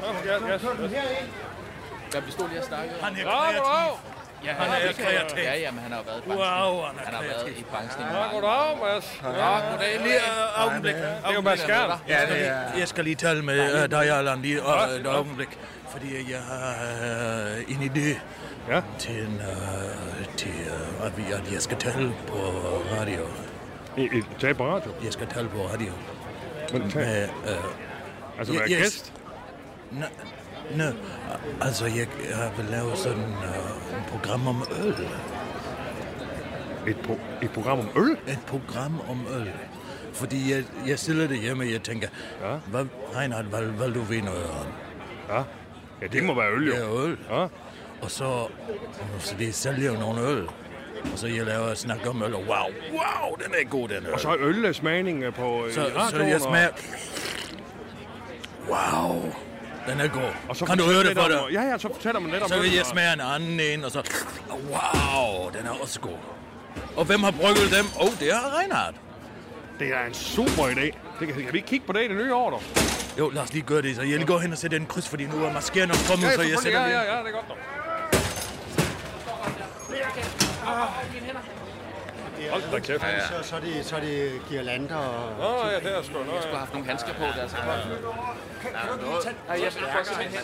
S16: Ja, vi stod lige og snakkede.
S18: Han er kreativ.
S16: Ja,
S18: Han er
S16: det kan-
S18: kreativ.
S16: Ja, ja, men han har været i branchen.
S18: Wow, han er
S16: han har været i branchen
S3: Ja, goddag, Mads.
S16: Ja, goddag.
S18: Lige øh, øjeblik.
S3: Det er jo Mads Skjern.
S18: Jeg skal, lige, jeg skal lige tale med uh, dig, Allan, lige øh, et øjeblik. Fordi jeg har uh, en idé
S3: ja.
S18: til, en, uh, til uh, at, vi, at jeg skal tale på radio.
S3: I, I, tale på radio?
S18: Jeg skal tale på radio.
S3: Men
S18: Med, uh,
S3: Altså være gæst?
S18: Nej, nej, altså jeg, jeg vil lave sådan uh, et program om øl.
S3: Et, pro- et program om øl?
S18: Et program om øl. Fordi jeg, jeg sidder derhjemme, og jeg tænker, ja. hvad, Reinhard, hvad, hvad du ved noget om?
S3: Ja, ja det må være øl, jo.
S18: Ja, øl.
S3: Ja.
S18: Og så, så det sælger jo nogle øl. Og så jeg laver snak om øl, og wow, wow, den er god, den øl.
S3: Og så ølsmagning på øh,
S18: så,
S3: i
S18: så
S3: radioen,
S18: jeg
S3: og-
S18: smager... Wow, den er god.
S3: Og så
S18: kan du høre det for
S3: om-
S18: dig?
S3: Ja, ja, så fortæller man lidt om
S18: Så vil jeg smage en anden en, og så... Wow, den er også god. Og hvem har brygget dem? Åh, oh, det er Reinhardt.
S3: Det er en super idé. Det kan, kan vi ikke kigge på det i det nye år, dog?
S18: Jo, lad os lige gøre det. Så jeg vil gå hen og sætte en kryds, fordi nu er maskeren kommet,
S3: Ja,
S18: så jeg sætter
S3: ja, ja, ja, det er godt nok. Hold da kæft.
S17: Ja, ja. Så, så, er det, så er det girlander og...
S3: Nå, ja, det er sgu. Nå,
S16: Jeg skulle have haft nogle handsker på, der er så koldt.
S4: Nej, jeg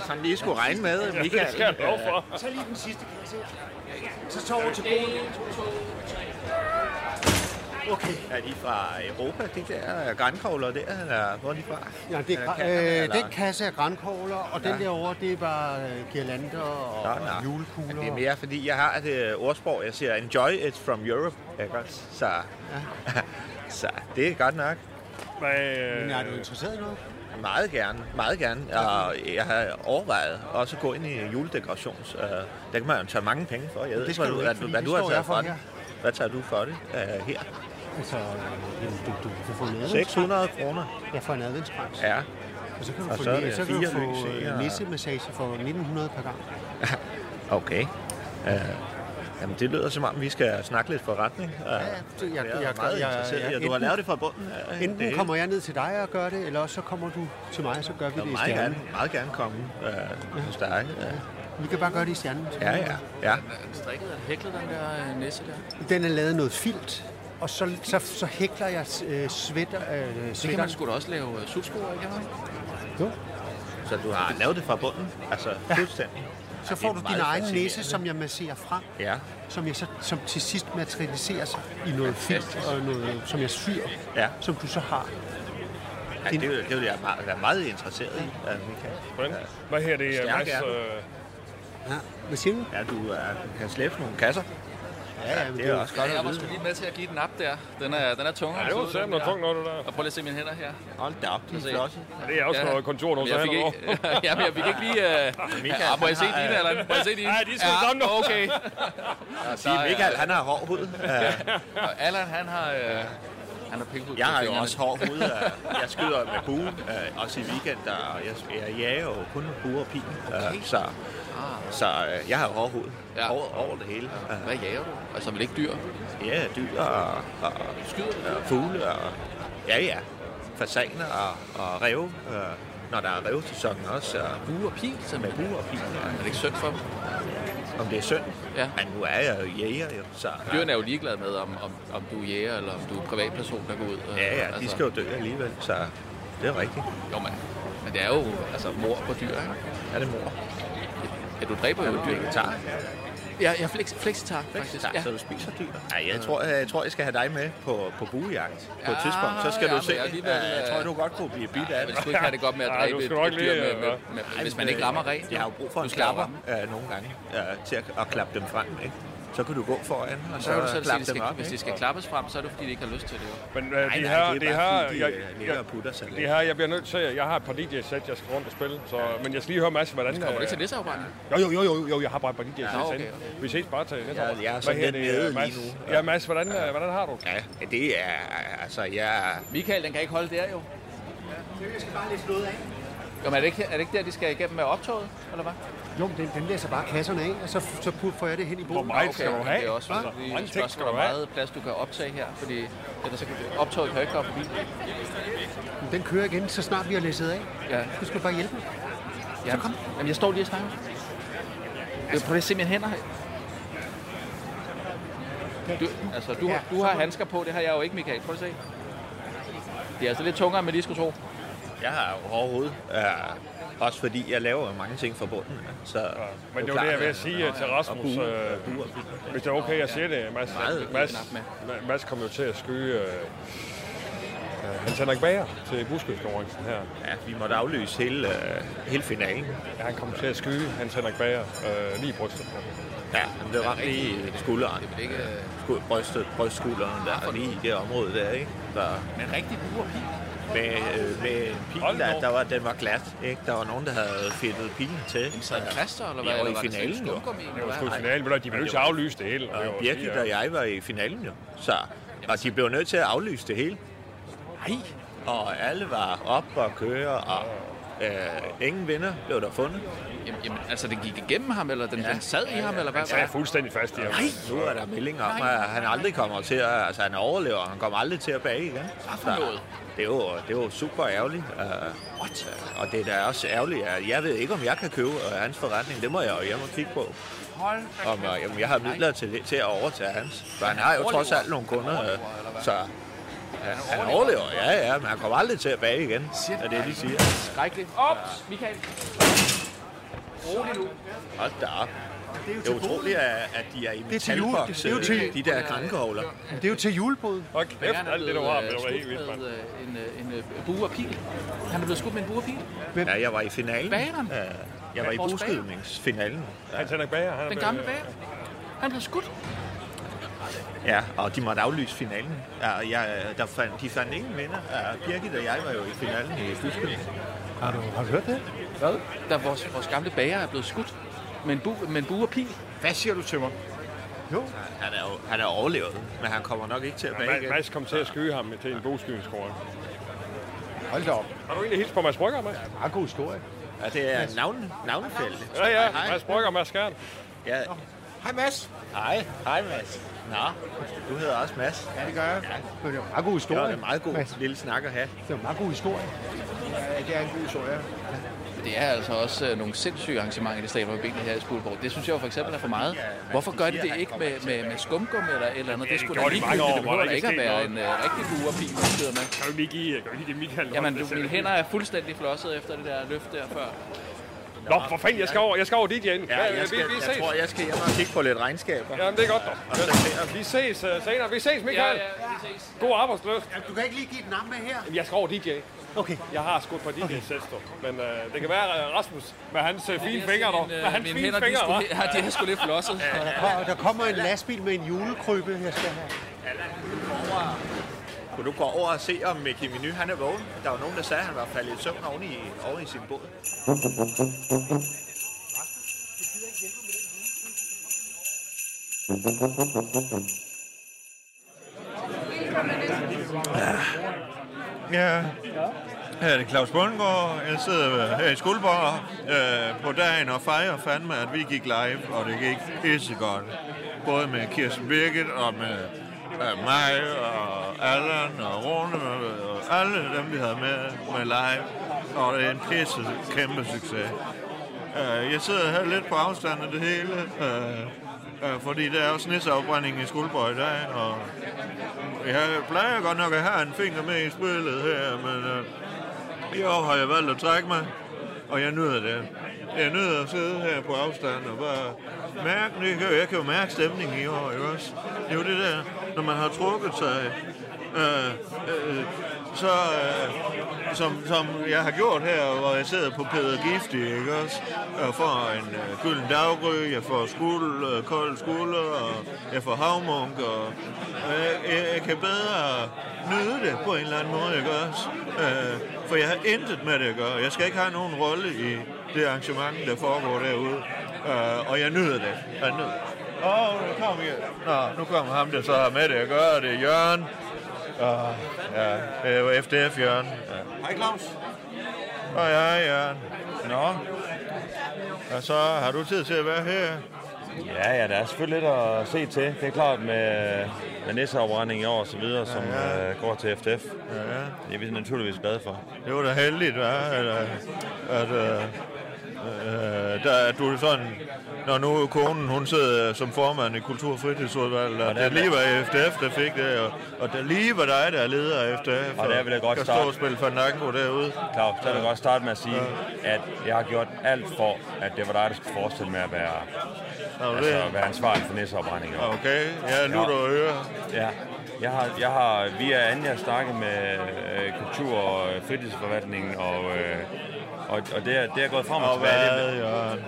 S4: som lige skulle regne med, Michael.
S3: Det skal jeg lov for.
S17: Tag lige den sidste kasse her. Så tager over til bordet. Okay.
S4: Er de fra Europa, de der grænkogler der, eller hvor er de fra?
S17: Ja, det er, øh,
S4: eller?
S17: den kasse er grænkogler, og den
S4: Ja.
S17: derovre, det er bare øh, girlander og
S4: Nå, nå.
S17: julekugler.
S4: Det er mere, fordi jeg har et øh, ordsprog, jeg siger, enjoy it from Europe, ikke? Så, så det er godt nok.
S3: Men,
S17: Men er du interesseret i noget?
S4: Meget gerne, meget gerne. Og jeg har overvejet også at gå ind i juledekorations. Øh, der kan man jo tage mange penge for. Jeg ved
S17: Det
S4: ikke,
S17: skal
S4: hvad
S17: du ikke,
S4: hvad, hvad du har taget
S17: for
S4: for det.
S17: her.
S4: Hvad tager du for det øh, her?
S17: Altså, jamen, du, du kan få en adventskrans.
S4: 600 kroner.
S17: Ja, for en adventskrans.
S4: Ja.
S17: Og så kan du
S4: Og
S17: få,
S4: så
S17: så kan du
S4: fire
S17: få øh, nissemassage for 1900 per gang.
S4: Okay. Øh, jamen, det lyder som om, vi skal snakke lidt forretning. Ja,
S17: ja, jeg, jeg, jeg,
S4: er meget
S17: jeg,
S4: interesseret i,
S17: jeg,
S4: at du har lavet det fra bunden. af.
S17: Enten
S4: Det-
S17: kommer jeg ned til dig og gør det, eller også så kommer du til mig, og så gør vi
S4: Jeg
S17: det i
S4: meget
S17: stjernen.
S4: gerne, meget gerne komme øh, hos dig. Ja.
S17: Vi kan bare gøre det i stjernen.
S4: Ja, ja, ja.
S16: Er den strikket eller hæklet, den der øh, næse der?
S17: Den er lavet noget filt, og så, så, så hækler jeg øh, sweater, øh,
S16: Det kan man sgu da også lave kan man ikke?
S17: Jo.
S4: Så du har lavet det fra bunden? Altså, fuldstændig?
S17: Så
S4: Ja,
S17: får
S4: det
S17: du din egen næse, som jeg masserer frem.
S4: Ja.
S17: Som, jeg så, som til sidst materialiserer sig i noget filt, og noget, som jeg syr,
S4: Ja.
S17: som du så har.
S4: Ja, det, vil- det vil jeg meget, være meget interesseret i, ja, Michael.
S3: Hvordan? Hvad her det, Mads?
S4: er du.
S3: Øh,
S17: Ja, hvad siger du?
S4: Ja, du, er, du kan slæbe nogle kasser.
S17: Ja,
S4: det er også godt
S16: jeg var sgu lige med til at give den op der. Den er, den er tungere.
S3: Ja, det var simpelthen noget tungt noget, det der.
S16: Og prøv lige at se mine hænder her.
S4: Hold da op, de er flotte.
S3: Det er også noget kontor, du
S16: fik
S3: sagde
S16: ikke, ja, men jeg fik ikke lige... Uh,
S4: Michael,
S16: ja, må jeg se
S4: han har,
S16: dine,
S4: øh,
S16: eller må jeg se dine?
S3: Ja, de skal
S16: ja,
S3: sammen nu.
S16: okay.
S4: Sige, Michael, han har hård hud.
S16: Og Allan, han har... Han har pink
S4: Jeg har jo også hård hud. øh, Jeg skyder med bue, øh, også i weekender, og jeg, jeg jager jo kun med bue og pil. øh, Så, så øh, jeg har hård hud
S16: Ja.
S4: over, over det hele. Øh,
S16: Hvad jager du? Altså vel ikke dyr?
S4: Ja, dyr og, og,
S16: Skyder
S4: og fugle og... Ja, ja. Fasaner og, og rev, øh, når der er revsæson også. Og
S16: Bue og pil,
S4: med
S16: simpelthen.
S4: bue og pil.
S16: Er det ikke synd for dem?
S4: Om det er synd.
S16: Ja.
S4: Men nu er jeg jo jæger, jo. Så,
S16: Dyrene er jo ligeglade med, om, om, om du er jæger, eller om du er privatperson, der går ud. øh,
S4: Ja, ja, de skal jo dø alligevel, så det er rigtigt.
S16: Jo, men, men det er jo altså mor på dyr, ikke?
S4: Er det mor?
S16: Ja, du dræber jo
S4: du
S16: dyr.
S4: vegetar?
S16: Ja, jeg er flex, flexitar, faktisk.
S4: Tak,
S16: Ja.
S4: så du spiser dyr? Nej, jeg tror, jeg, jeg tror, jeg skal have dig med på, på buejagt på et
S16: Ja,
S4: tidspunkt. Så skal
S16: ja,
S4: du se.
S16: men alligevel,
S4: Ja, jeg tror,
S16: øh,
S4: du godt kunne blive bidt af
S16: Jeg
S4: det.
S16: vil sgu ikke have det godt med at
S3: Ja,
S16: dræbe
S3: du
S16: et, et dyr med,
S3: øh,
S16: med, med, med, hvis man ikke rammer rent.
S4: Jeg har jo brug for
S16: Du
S4: en klapper øh, nogle gange øh, til at, at klappe dem frem. Ikke? Så kan du gå foran, og
S16: Så
S4: så,
S16: kan du selv sige,
S4: klappe dem
S16: skal,
S4: op.
S16: hvis de
S4: ikke?
S16: skal klappes frem, så er det fordi, de ikke har lyst til det.
S3: Men øh,
S4: Nej,
S3: de
S4: nej,
S3: her,
S4: det
S3: de
S4: er bare
S3: her,
S4: fordi,
S3: jeg,
S4: de, øh, putter sig lidt.
S3: det her, jeg bliver nødt til, jeg har et par DJ-sæt, jeg skal rundt og spille, så, men jeg skal lige høre Mads, hvordan...
S16: Kommer du ikke til
S3: øh,
S16: læseafbrænding?
S3: Jo, jo, jo, jo, jo, jeg har bare et par DJ-sæt
S16: Ja, okay,
S3: ja, okay. Vi ses bare til næste
S4: Jeg-
S3: år.
S4: jeg er sådan lidt
S3: det,
S4: nede
S3: Mads?
S4: lige nu.
S3: Ja, Mads, hvordan, øh, hvordan har du?
S4: Ja, det er... Altså, jeg...
S16: Michael, den kan ikke holde der, jo.
S17: Jeg skal bare læse noget af.
S16: Jo, men er det ikke, er det ikke der, de skal igennem med optoget, eller hvad?
S17: Jo, men den, den læser bare kasserne af, og så, så får jeg det hen i
S3: Hvor
S17: bogen.
S3: meget skal du have?
S16: det er også
S3: Hva?
S16: fordi,
S3: Hvor
S16: skal
S3: du have?
S16: meget plads, du kan optage her, fordi ellers så kan optoget kan jo ikke komme forbi.
S17: Men Den kører igen, så snart vi har læsset af.
S16: Ja.
S17: Du skal bare hjælpe mig.
S16: Ja, kom. Jamen, jeg står lige og snakker. Øh, Prøv lige at se mine hænder her. Du, altså, du, du har handsker på, det har jeg jo ikke, Michael. Prøv at se. Det er altså lidt tungere, end man lige skulle tro.
S4: Jeg har jo overhovedet. Ja, også fordi jeg laver jo mange ting fra bunden. Så ja,
S3: Men det var det, jeg vil sige til Rasmus. Øh, hvis det er okay, jeg siger det. Mads,
S4: Meget
S3: Mads, Mads kommer jo til at skyde øh, øh, Hans Henrik Bager til buskødskonkurrencen her.
S4: Ja, vi måtte aflyse hele, øh, hele finalen.
S3: Ja, han kommer til at skyde Hans Henrik Bager øh, lige i brystet på.
S4: Ja, han blev ramt lige i skulderen.
S16: Det er ikke...
S4: Skud, brystet, brystskulderen der, lige i det område der, ikke? Der,
S16: Men rigtig buerpil.
S4: Med, øh, med en pil, der, der var, den var glat, ikke? Der var nogen, der havde fedtet pilen til.
S16: En plaster, eller hvad?
S4: Ja,
S16: Eller
S4: i
S16: var det sådan en
S4: finalen jo.
S3: Det var sgu i finalen, men de blev nødt til at aflyse det hele.
S4: Og Birgit og jeg var i finalen jo. Så, og de blev nødt til at aflyse det hele.
S16: Nej.
S4: Og alle var op og køre, og øh, ingen vinder blev der fundet.
S16: Jamen, jamen, altså, den gik igennem ham, eller den, ja. den sad i ham, eller hvad?
S3: Han sad fuldstændig fast i ham.
S4: Nej. Nu er der meldinger om, at han aldrig kommer til at... Altså, han overlever, og han kommer aldrig til at bage igen.
S16: Hvad for noget?
S4: Det er jo, det er jo super ærgerligt. Uh,
S16: What?
S4: og det er da også ærgerligt, at jeg ved ikke, om jeg kan købe uh, hans forretning. Det må jeg jo hjem og kigge på.
S16: Hold
S4: Om uh, jamen, jeg har midler til, til at overtage hans. For han har jo trods alt nogle kunder. Uh, så han, han overlever, ja, ja, men han kommer aldrig til at bage igen.
S16: Shit,
S4: er det, de siger.
S16: Skrækkeligt. Op, Michael. Rolig nu.
S4: Hold da op. Det er utroligt, at, at de er i
S17: Det er til jul.
S4: metalboks,
S17: Det er jo til-
S4: de der krankehovler.
S17: Det er jo til julebrud.
S3: Hold kæft,
S16: er
S3: alt det, du har,
S16: øh,
S3: det var helt vildt, mand.
S16: med, øh, en, øh, en øh, bue og pil. Han er blevet skudt med en bue og pil.
S4: Ja, jeg var i finalen.
S16: Bageren?
S4: Ja, jeg var i buskydningsfinalen.
S3: Hans Henrik Bager, han er
S16: Den gamle bager. Han blev skudt.
S4: Ja, og de måtte aflyse finalen. Ja, jeg, der fandt, de fandt ingen vinder. Ja, Birgit og jeg var jo i finalen i buskydning.
S17: Har du, har du hørt det?
S16: Hvad? Da vores, vores gamle bager er blevet skudt med en, bu, med en bue og pil.
S13: Hvad siger du til mig?
S17: Jo.
S4: Han er jo han er overlevet, men han kommer nok ikke til at bage
S3: Ja,
S4: igen.
S3: Mads kom til at skyde ham til en bogskydningskonkurrence.
S13: Hold da op.
S3: Har du egentlig hilst på Mads Brygger, Mads?
S17: Meget god historie.
S4: Ja, det er navn, navnefælde.
S3: Ja, ja,
S4: Hej.
S3: Mads Brygger og Mads Skjern.
S4: Ja.
S13: Hej Mads.
S4: Hej. Hej, Mads. Nå, du hedder også Mads.
S13: Ja, det gør jeg.
S17: Det er en meget god
S4: Det
S17: historie.
S4: var en meget god
S17: Mads.
S4: lille snak at have.
S17: Det er en meget god historie.
S13: Ja, det er en god historie.
S16: Det er altså også øh, nogle sindssyge arrangementer, det stabler med benene her i Skuldborg. Det synes jeg jo for eksempel er for meget. Hvorfor gør de det ikke med, med, med skumgum eller et eller andet? Det skulle da ligegyldigt.
S3: år,
S16: Det behøver
S3: ikke
S16: ikke at
S3: er
S16: være en uh, rigtig pil, man skyder med.
S3: Kan du lige give, kan du lige give Michael en
S16: Jamen, du, mine hænder er fuldstændig flosset efter det der løft der før.
S3: Nå, for fanden, jeg skal over, jeg skal over DJ'en.
S4: Ja, jeg, skal,
S3: vi, vi
S4: jeg
S3: ses.
S4: tror, jeg skal hjem og kigge på lidt regnskaber.
S3: Jamen, det er godt, dog. Vi ses uh, senere. Vi ses, Michael.
S16: vi ses.
S3: God arbejdsløst.
S17: Du kan ikke lige give et navn med her?
S3: Jeg skal over DJ.
S17: Okay.
S3: Jeg har skudt på DJ Sesto. Men uh, det kan være uh, Rasmus med hans uh, fine fingre, dog. Med hans
S16: Mine
S3: fine
S16: hænder, de,
S3: fingre,
S16: skulle,
S3: hva'?
S16: ja, de er sgu lidt flosset.
S17: Og der kommer en lastbil med en julekrybbe, jeg skal have.
S4: Kunne du gå over og se, om Mickey Menu han er vågen? Der var nogen, der sagde, at han var faldet i søvn oven i, oven i sin båd.
S2: Ja, her er det Claus Bundgaard. Jeg sidder her i Skuldborg øh, på dagen og fejrer fandme, at vi gik live, og det gik pissegodt. Både med Kirsten Birgit og med af mig og Allan og Rune og alle dem, vi havde med, med live. Og det er en pisse kæmpe succes. Øh, jeg sidder her lidt på afstand af det hele, øh, øh, fordi der er også nisseafbrænding i Skuldborg i dag, og jeg plejer godt nok at have en finger med i spillet her, men i år har jeg valgt at trække mig, og jeg nyder det. Jeg nyder at sidde her på afstand og bare mærke, jeg kan, jeg kan jo mærke stemningen i år, ikke også? Det er jo det der, når man har trukket sig, øh, øh, så øh, som, som jeg har gjort her, hvor jeg sidder på Peder Giftig, ikke også? Jeg får en øh, gylden daggry, jeg får skuld, øh, kold skulder, og jeg får havmunk, og øh, jeg, jeg, jeg kan bedre nyde det på en eller anden måde, ikke også? Øh, for jeg har intet med det at gøre. Jeg skal ikke have nogen rolle i det arrangement, der foregår derude. Øh, og jeg nyder det. Jeg nyder. Åh, oh, nu kommer jeg. Nå, nu kommer ham, der så har med det at gøre. Det er Jørgen. Og, ja, det er jo FDF, Jørgen. Ja.
S13: Hej Claus.
S2: Og ja, Jørgen. Nå. Og så har du tid til at være her?
S20: Ja, ja, der er selvfølgelig lidt at se til. Det er klart med, med næseafbrænding i år og så videre, som
S2: Ja, ja.
S20: øh, går til FDF.
S2: Ja, ja.
S20: Det er vi naturligvis glade for.
S2: Det var da heldigt, hva? at, øh, at, øh, der er du sådan, når nu konen, hun sidder som formand i Kultur- og Fritidsudvalget, og det lige var FDF, der fik det, og, og det lige var dig, der er leder af FDF,
S20: Og der vil jeg godt
S2: kan stå
S20: starte.
S2: og spille Fandango derude.
S20: Claus, der vil jeg godt starte med at sige, at jeg har gjort alt for, at det var dig, der skulle forestille med at være,
S2: du
S20: altså, at være ansvarlig for næseopbrænding.
S2: Okay, ja, lutter og ører.
S20: Ja, jeg har, jeg har via Anja snakket med øh, kultur- og fritidsforvaltningen, og, øh, og, og det, er, det er gået frem og,
S2: Og
S20: tilbage.
S2: hvad, Jørgen?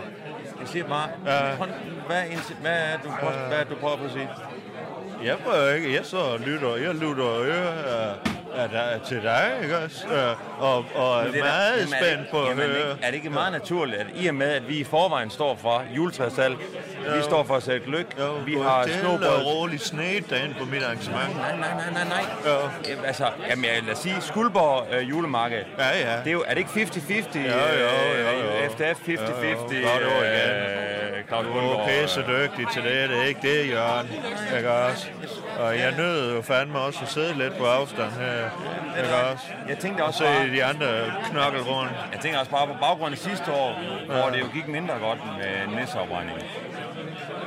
S20: Jeg siger bare,
S2: Ja.
S20: hånd, hvad, er, hvad, er du, prøver- hvad er du prøver på at sige?
S2: Jeg prøver ikke, jeg så lytter, jeg lytter uh, er der, til dig, ikke også? Og, og er
S20: Men det da-
S2: meget
S20: er det
S2: spændt på at
S20: er
S2: høre.
S20: ikke- Er det ikke meget naturligt, at i og med, at vi i forvejen står for juletræssalg, vi
S2: Jo.
S20: står for at sætte gløk, vi har snobrød,
S2: og roligt snedt derinde på mit arrangement.
S20: Nej, nej, nej, nej, nej. Ja. Altså, jamen, jeg lad os sige, Skuldborg øh, julemarked.
S2: Ja, ja.
S20: Det er, jo, er det ikke 50-50?
S2: Jo, jo, jo, jo.
S20: øh, FDF 50-50.
S2: Jo, jo. Godt ord igen.
S20: øh, Claus
S2: Du er pisse dygtig til det, det er ikke det, Jørgen. Ikke også? Og jeg nød jo fandme også at sidde lidt på afstand her. Ikke også?
S20: Jeg tænkte også
S2: og se
S20: bare-
S2: de andre knokkel rundt.
S20: Jeg tænker også bare på baggrund af sidste år, hvor det jo gik mindre godt med næseopbrænding.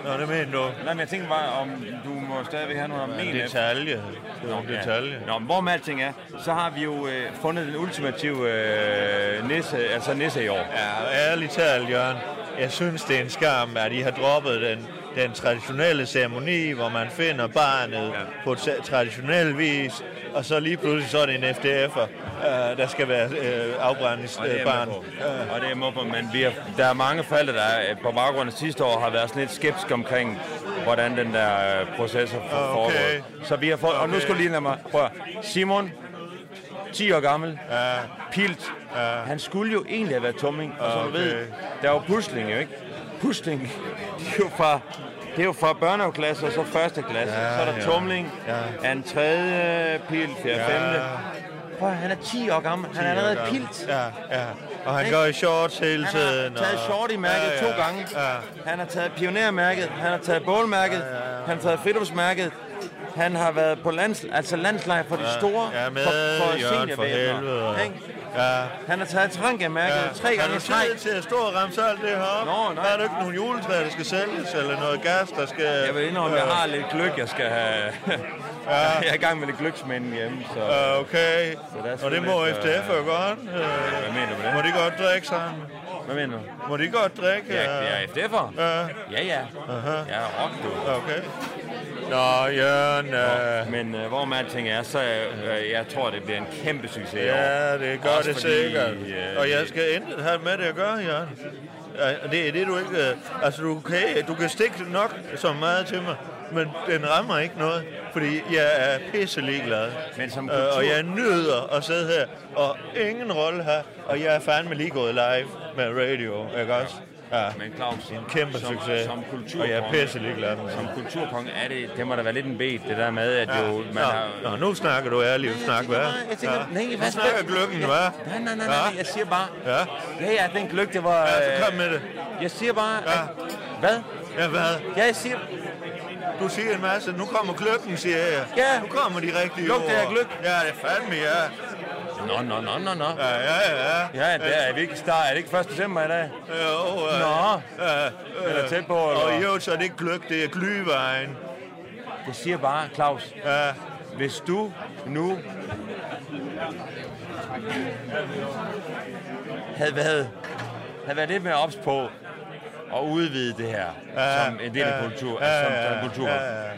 S2: Nå, det mener du?
S20: Nej, men jeg tænker bare, om du må stadigvæk have noget
S2: Ja,
S20: men
S2: detalje. Det er en detalje.
S20: Nå, men hvor med alting er, så har vi jo øh, fundet den ultimative øh, nisse, altså nisse i år.
S2: Ja, ærligt talt, Jørgen. Jeg synes, det er en skam, at I har droppet den, den traditionelle ceremoni, hvor man finder barnet ja. på tra- traditionel vis, og så lige pludselig så er det en FDF'er, øh, der skal være øh, afbrændingsbarn.
S20: med på. Og det er med på, men vi har, der er mange forældre, der er, på baggrund af sidste år har været sådan lidt skeptiske omkring, hvordan den der øh, proces har
S2: Okay.
S20: foregået. Så vi har fået, og nu
S2: Okay.
S20: skal du lige lade mig prøve. Simon, 10 år gammel,
S2: ja.
S20: pilt, ja. han skulle jo egentlig have været tumming, og som du
S2: Okay.
S20: ved, der er jo pusling jo ikke. Pusling, det er jo fra, det er jo fra børnehaveklasse og så første klasse.
S2: Ja,
S20: så er der
S2: ja.
S20: tumling,
S2: Ja.
S20: en tredje, pilt, fjerde,
S2: Ja.
S20: femte. Prøv, han er 10 år gammel, han er
S2: 10 år
S20: allerede pilt.
S2: Ja, ja. Og han går i shorts hele
S20: Han
S2: tiden.
S20: har taget
S2: og-
S20: shorty-mærket
S2: Ja, ja.
S20: to gange.
S2: Ja.
S20: Han har taget pionermærket, han har taget bålmærket, han har taget fridtopsmærket. Han har været på lands, altså landslejr for de
S2: Ja.
S20: store,
S2: Ja, med
S20: for, for
S2: Jørgen for helvede. Ja.
S20: Han har taget trangamærket ja. tre gange i træk.
S2: tid til at stå og ramse alt det her op?
S20: Nå, nej.
S2: Er der ikke nogen juletræer, der skal sælges, eller noget gas, der skal...
S20: Jeg vil indrømme, at jeg har lidt gløk, jeg skal have.
S2: Ja.
S20: jeg er i gang med lidt gløksmænd hjemme, så...
S2: Ja, okay.
S20: der er
S2: Og det må
S20: lidt, øh,
S2: FDF jo godt. Øh,
S20: Hvad mener du med det?
S2: Må de godt drikke sammen?
S20: Hvad mener du?
S2: Må de godt drikke?
S20: Ja, er FDF'er.
S2: Ja.
S20: Ja, ja.
S2: Aha.
S20: Ja, rock, du.
S2: Okay. Nå, Jørgen... Øh,
S20: Men øh, hvor man alting er, så øh, jeg tror, det bliver en kæmpe succes.
S2: Ja, det gør
S20: Også
S2: det
S20: fordi,
S2: sikkert.
S20: øh,
S2: Og jeg skal intet have med det at gøre, Jørgen. Det er det, du ikke... øh, Altså, du kan, du kan stikke nok så meget til mig, men den rammer ikke noget, fordi jeg er pisse ligeglad.
S20: Men som
S2: Øh, Og
S20: kultur-
S2: jeg nyder at sidde her, og ingen rolle her, og jeg er fandme lige gået live med radio, ikke også? Ja.
S20: Men Claus,
S2: en kæmpe
S20: som,
S2: succes,
S20: som kulturkonge,
S2: og jeg er pisse ligeglad med
S20: Som
S2: det.
S20: kulturkonge er det, det må da være lidt en bed, det der med, at
S2: Ja.
S20: jo, man
S2: Nå,
S20: har...
S2: Nå, nu snakker du ærligt, snak, hvad?
S20: Jeg tænker, nej,
S2: Nu
S20: hvad
S2: snakker gløkken, hvad?
S20: Nej, nej, nej, nej, jeg siger bare...
S2: Ja.
S20: Ja, ja, den gløk, det var...
S2: Ja, så kom med det.
S20: Jeg siger bare...
S2: Ja.
S20: At, hvad?
S2: Ja, hvad?
S20: Ja, jeg siger...
S2: Du siger en masse. Nu kommer gløkken, siger jeg.
S20: Ja.
S2: Nu kommer de rigtige
S20: Lugter
S2: ord.
S20: af gløgg.
S2: Ja, det er fandme, ja.
S20: Nå, nå, nå, nå, nå.
S2: Ja, ja, ja.
S20: Ja, det er, vi ikke start, er det ikke 1. december i dag?
S2: Jo, øh,
S20: Nå.
S2: Ja,
S20: Eller tæt på, eller
S2: Og jo, så er det ikke gløk, det er glyvejen.
S20: Jeg siger bare, Claus,
S2: Ja.
S20: hvis du nu havde været, havde været lidt mere ops på at udvide det her
S2: Ja,
S20: som en del af kultur,
S2: ja,
S20: altså som, som kultur.
S2: ja, ja.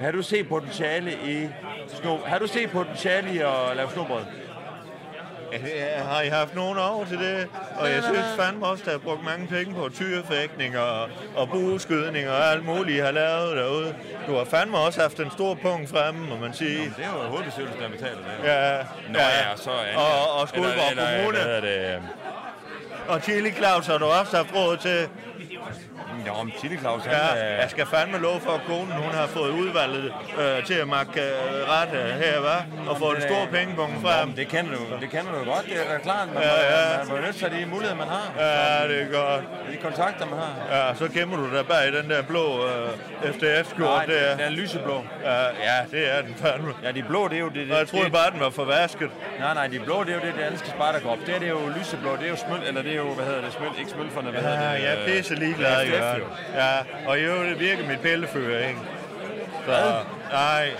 S20: Har du set potentiale i sno, har du set potentiale i at lave snobrød?
S2: Ja, Har I haft nogen over til det? Og jeg synes fandme også, der er brugt mange penge på tyrefægtning og, og bueskydning og alt muligt, I har lavet derude. Du har fandme også haft en stor punkt fremme, må man sige.
S20: Det er jo hovedbestyrelsen, der betaler det.
S2: Ja,
S20: Nå ja, og så Anja.
S2: Og, og Skuldborg
S20: Eller- eller-
S2: Kommune. Og Chili Claus har du også haft råd til.
S20: Jo, om Chili Claus, han
S2: Ja,
S20: er-
S2: jeg skal fandme love for, at konen hun har fået udvalget øh, til at makke øh, ret øh, her, hva? Og få en stor pengebong frem.
S20: Det kender du, det kender du godt, det er da klart. Man,
S2: Ja, ja.
S20: man må jo nødt til de muligheder, man har.
S2: Ja, det er godt.
S20: De kontakter, man har.
S2: Ja, så gemmer du dig bag den der blå øh, FDF-skjort
S20: Nej,
S2: der.
S20: den er lyseblå.
S2: Ja, ja, det er den fandme.
S20: Ja, de blå, det er jo det. det
S2: Og jeg troede
S20: det,
S2: bare, den var forvasket.
S20: Nej, nej, de blå, det er jo det danske spartakrop. Det, er, det er jo lyseblå, det er jo smøl, eller det er jo, hvad hedder det, smøl, ikke smølferne, hvad
S2: Ja,
S20: hedder det?
S2: jeg er pisse ligeglad,
S20: FDF,
S2: Jørgen.
S20: jo.
S2: Ja, og i øvrigt det virker mit pillefører, ikke? Så,
S20: Hvad?
S2: nej.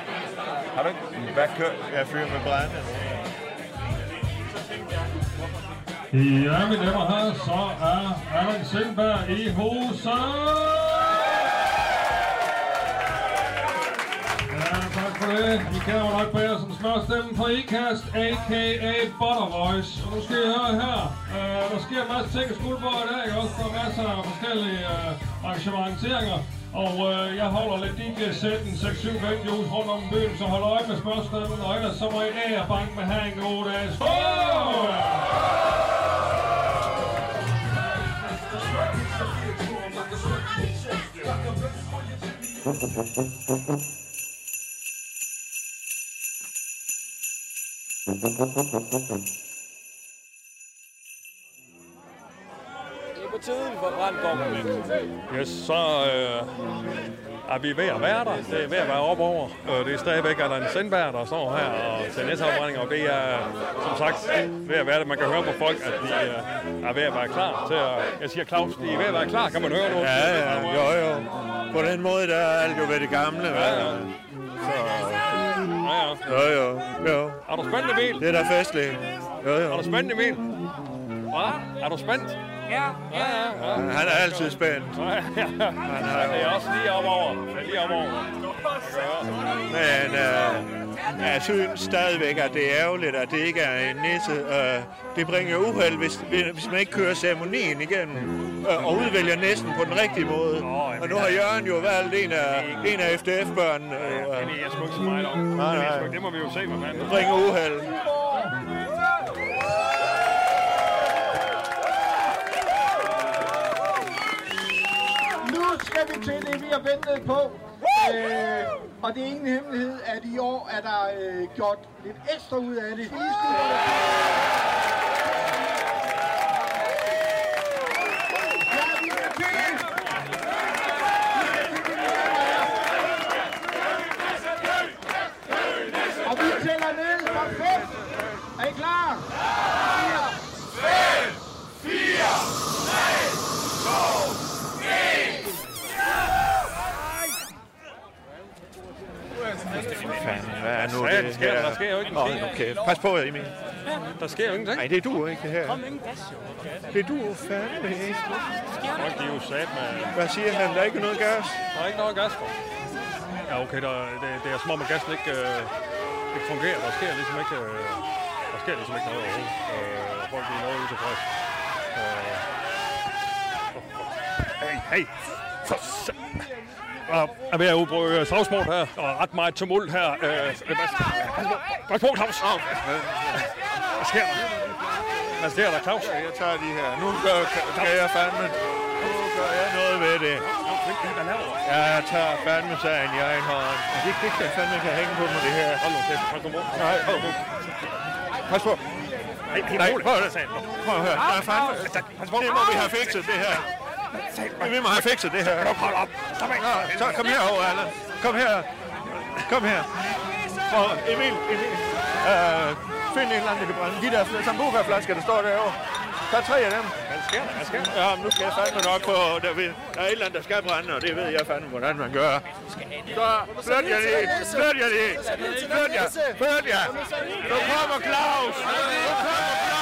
S20: Har du ikke? Hvad kører?
S2: Jeg fyrer med brænde.
S21: Ja, mine damer og herrer, så er Allan Sindberg i huset. Ja, tak for det. I kan jo nok bære som smørstemme på IKAST, a.k.a. Butter Voice. Og nu skal I høre her. Uh, der sker en masse ting i Skuldborg i dag, ikke? også? Der er masser af forskellige uh, arrangementeringer. Og uh, jeg holder lidt DJ-sætten 6-7 venues rundt om byen, så hold øje med spørgsmålene, og ellers så må I ned og banke med have en god dag. Skål!
S3: Det er på tide, vi får brændt bomben lidt. Yes, så øh, er vi ved at være der. Det er ved at være op over. Øh, det er stadigvæk Allan Sindberg, der står her og til næste afbrænding, og det er som sagt ved at være det. Man kan høre på folk, at de øh, er ved at være klar til at... Jeg siger, Claus, de er ved at være klar. Kan man høre nu?
S2: Ja, ja, jo, jo. På den måde, der er alt jo ved det gamle. Ja, ja. Så,
S3: Ja, ja.
S2: jo, jo, jo.
S3: Er du spændt, Emil?
S2: Det er da festligt. Jo, jo.
S3: Er du spændt, Emil? Hvad? Er du spændt? Ja. Ja, ja, ja.
S2: Han er altid spændt.
S3: Ja, ja. Han er også lige op over. Lige op over.
S2: Men øh, jeg synes stadigvæk, at det er ærgerligt, at det ikke er en nisse. Øh, det bringer uheld, hvis, hvis man ikke kører ceremonien igennem øh, og udvælger næsten på den rigtige måde. Og nu har Jørgen jo valgt en af, en af FDF-børnene. Øh,
S3: Det er jeg sgu ikke så meget om.
S2: Nej,
S3: Det,
S2: nej.
S3: må vi jo se, hvad fanden.
S2: det bringer uheld.
S12: Nu skal vi til det, vi har ventet på. Øh, og det er ingen hemmelighed, at i år er der øh, gjort lidt ekstra ud af det. Og vi tæller ned fra 5. Er I klar? 4,
S2: Fanden, hvad er nu
S3: Satan,
S2: det
S3: sker der?
S2: her?
S3: Der sker jo ikke
S2: Nå, okay. Pas på, Emil.
S3: Der sker jo ingenting.
S2: Nej, det duer ikke, det her.
S3: ingen gas, jo.
S2: Det duer fandme ikke.
S3: Folk, de er jo sat med...
S2: Hvad siger han? Der er ikke noget gas?
S3: Der er ikke noget gas for. Ja, okay, der, det, det er som om, at gassen ikke, øh, ikke fungerer. Der sker ligesom ikke, øh, der sker ligesom ikke noget overhovedet. Øh, folk er noget utilfredse. Øh, hey, hey! For er ved at udbryde slagsmål her, og ret meget tumult her. Øh, pas på, pas på, Claus! Hvad sker der? Hvad sker der, Claus?
S2: Jeg tager de her. Nu gør, jeg fandme... Nu gør jeg noget ved det. Ja, jeg tager fandme sagen i egen hånd. Det, det kan jeg fandme have hænge på med det her.
S3: Hold nu kæft, pas på.
S2: Nej, hold nu. Pas på.
S3: Nej,
S2: prøv at Prøv at høre. Er fandme... Det må vi have fikset, det her. Vi må have fikset det her.
S3: Hold op. Stop af.
S2: Nå, så kom herover, Allan. Kom her. Kom her. Og Emil, Emil. Øh, find en eller anden, der kan brænde. De der sambuca-flasker, der står derovre. Der er tre af dem.
S3: Hvad sker der? Hvad sker der?
S2: Ja, men nu skal jeg fandme nok på, der, vil, der er et eller andet, der skal brænde, og det ved jeg fandme, hvordan man gør. Så flyt jer lige, flyt jer lige, flyt jer, flyt jer. Nu kommer Claus. Nu kommer Claus.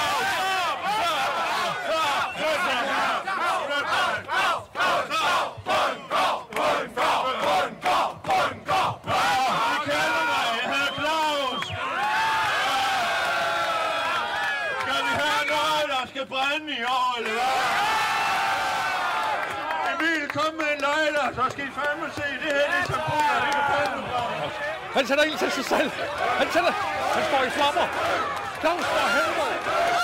S3: Han sætter ild til sig selv. Han sætter... Han står i flammer. Claus, for helvede.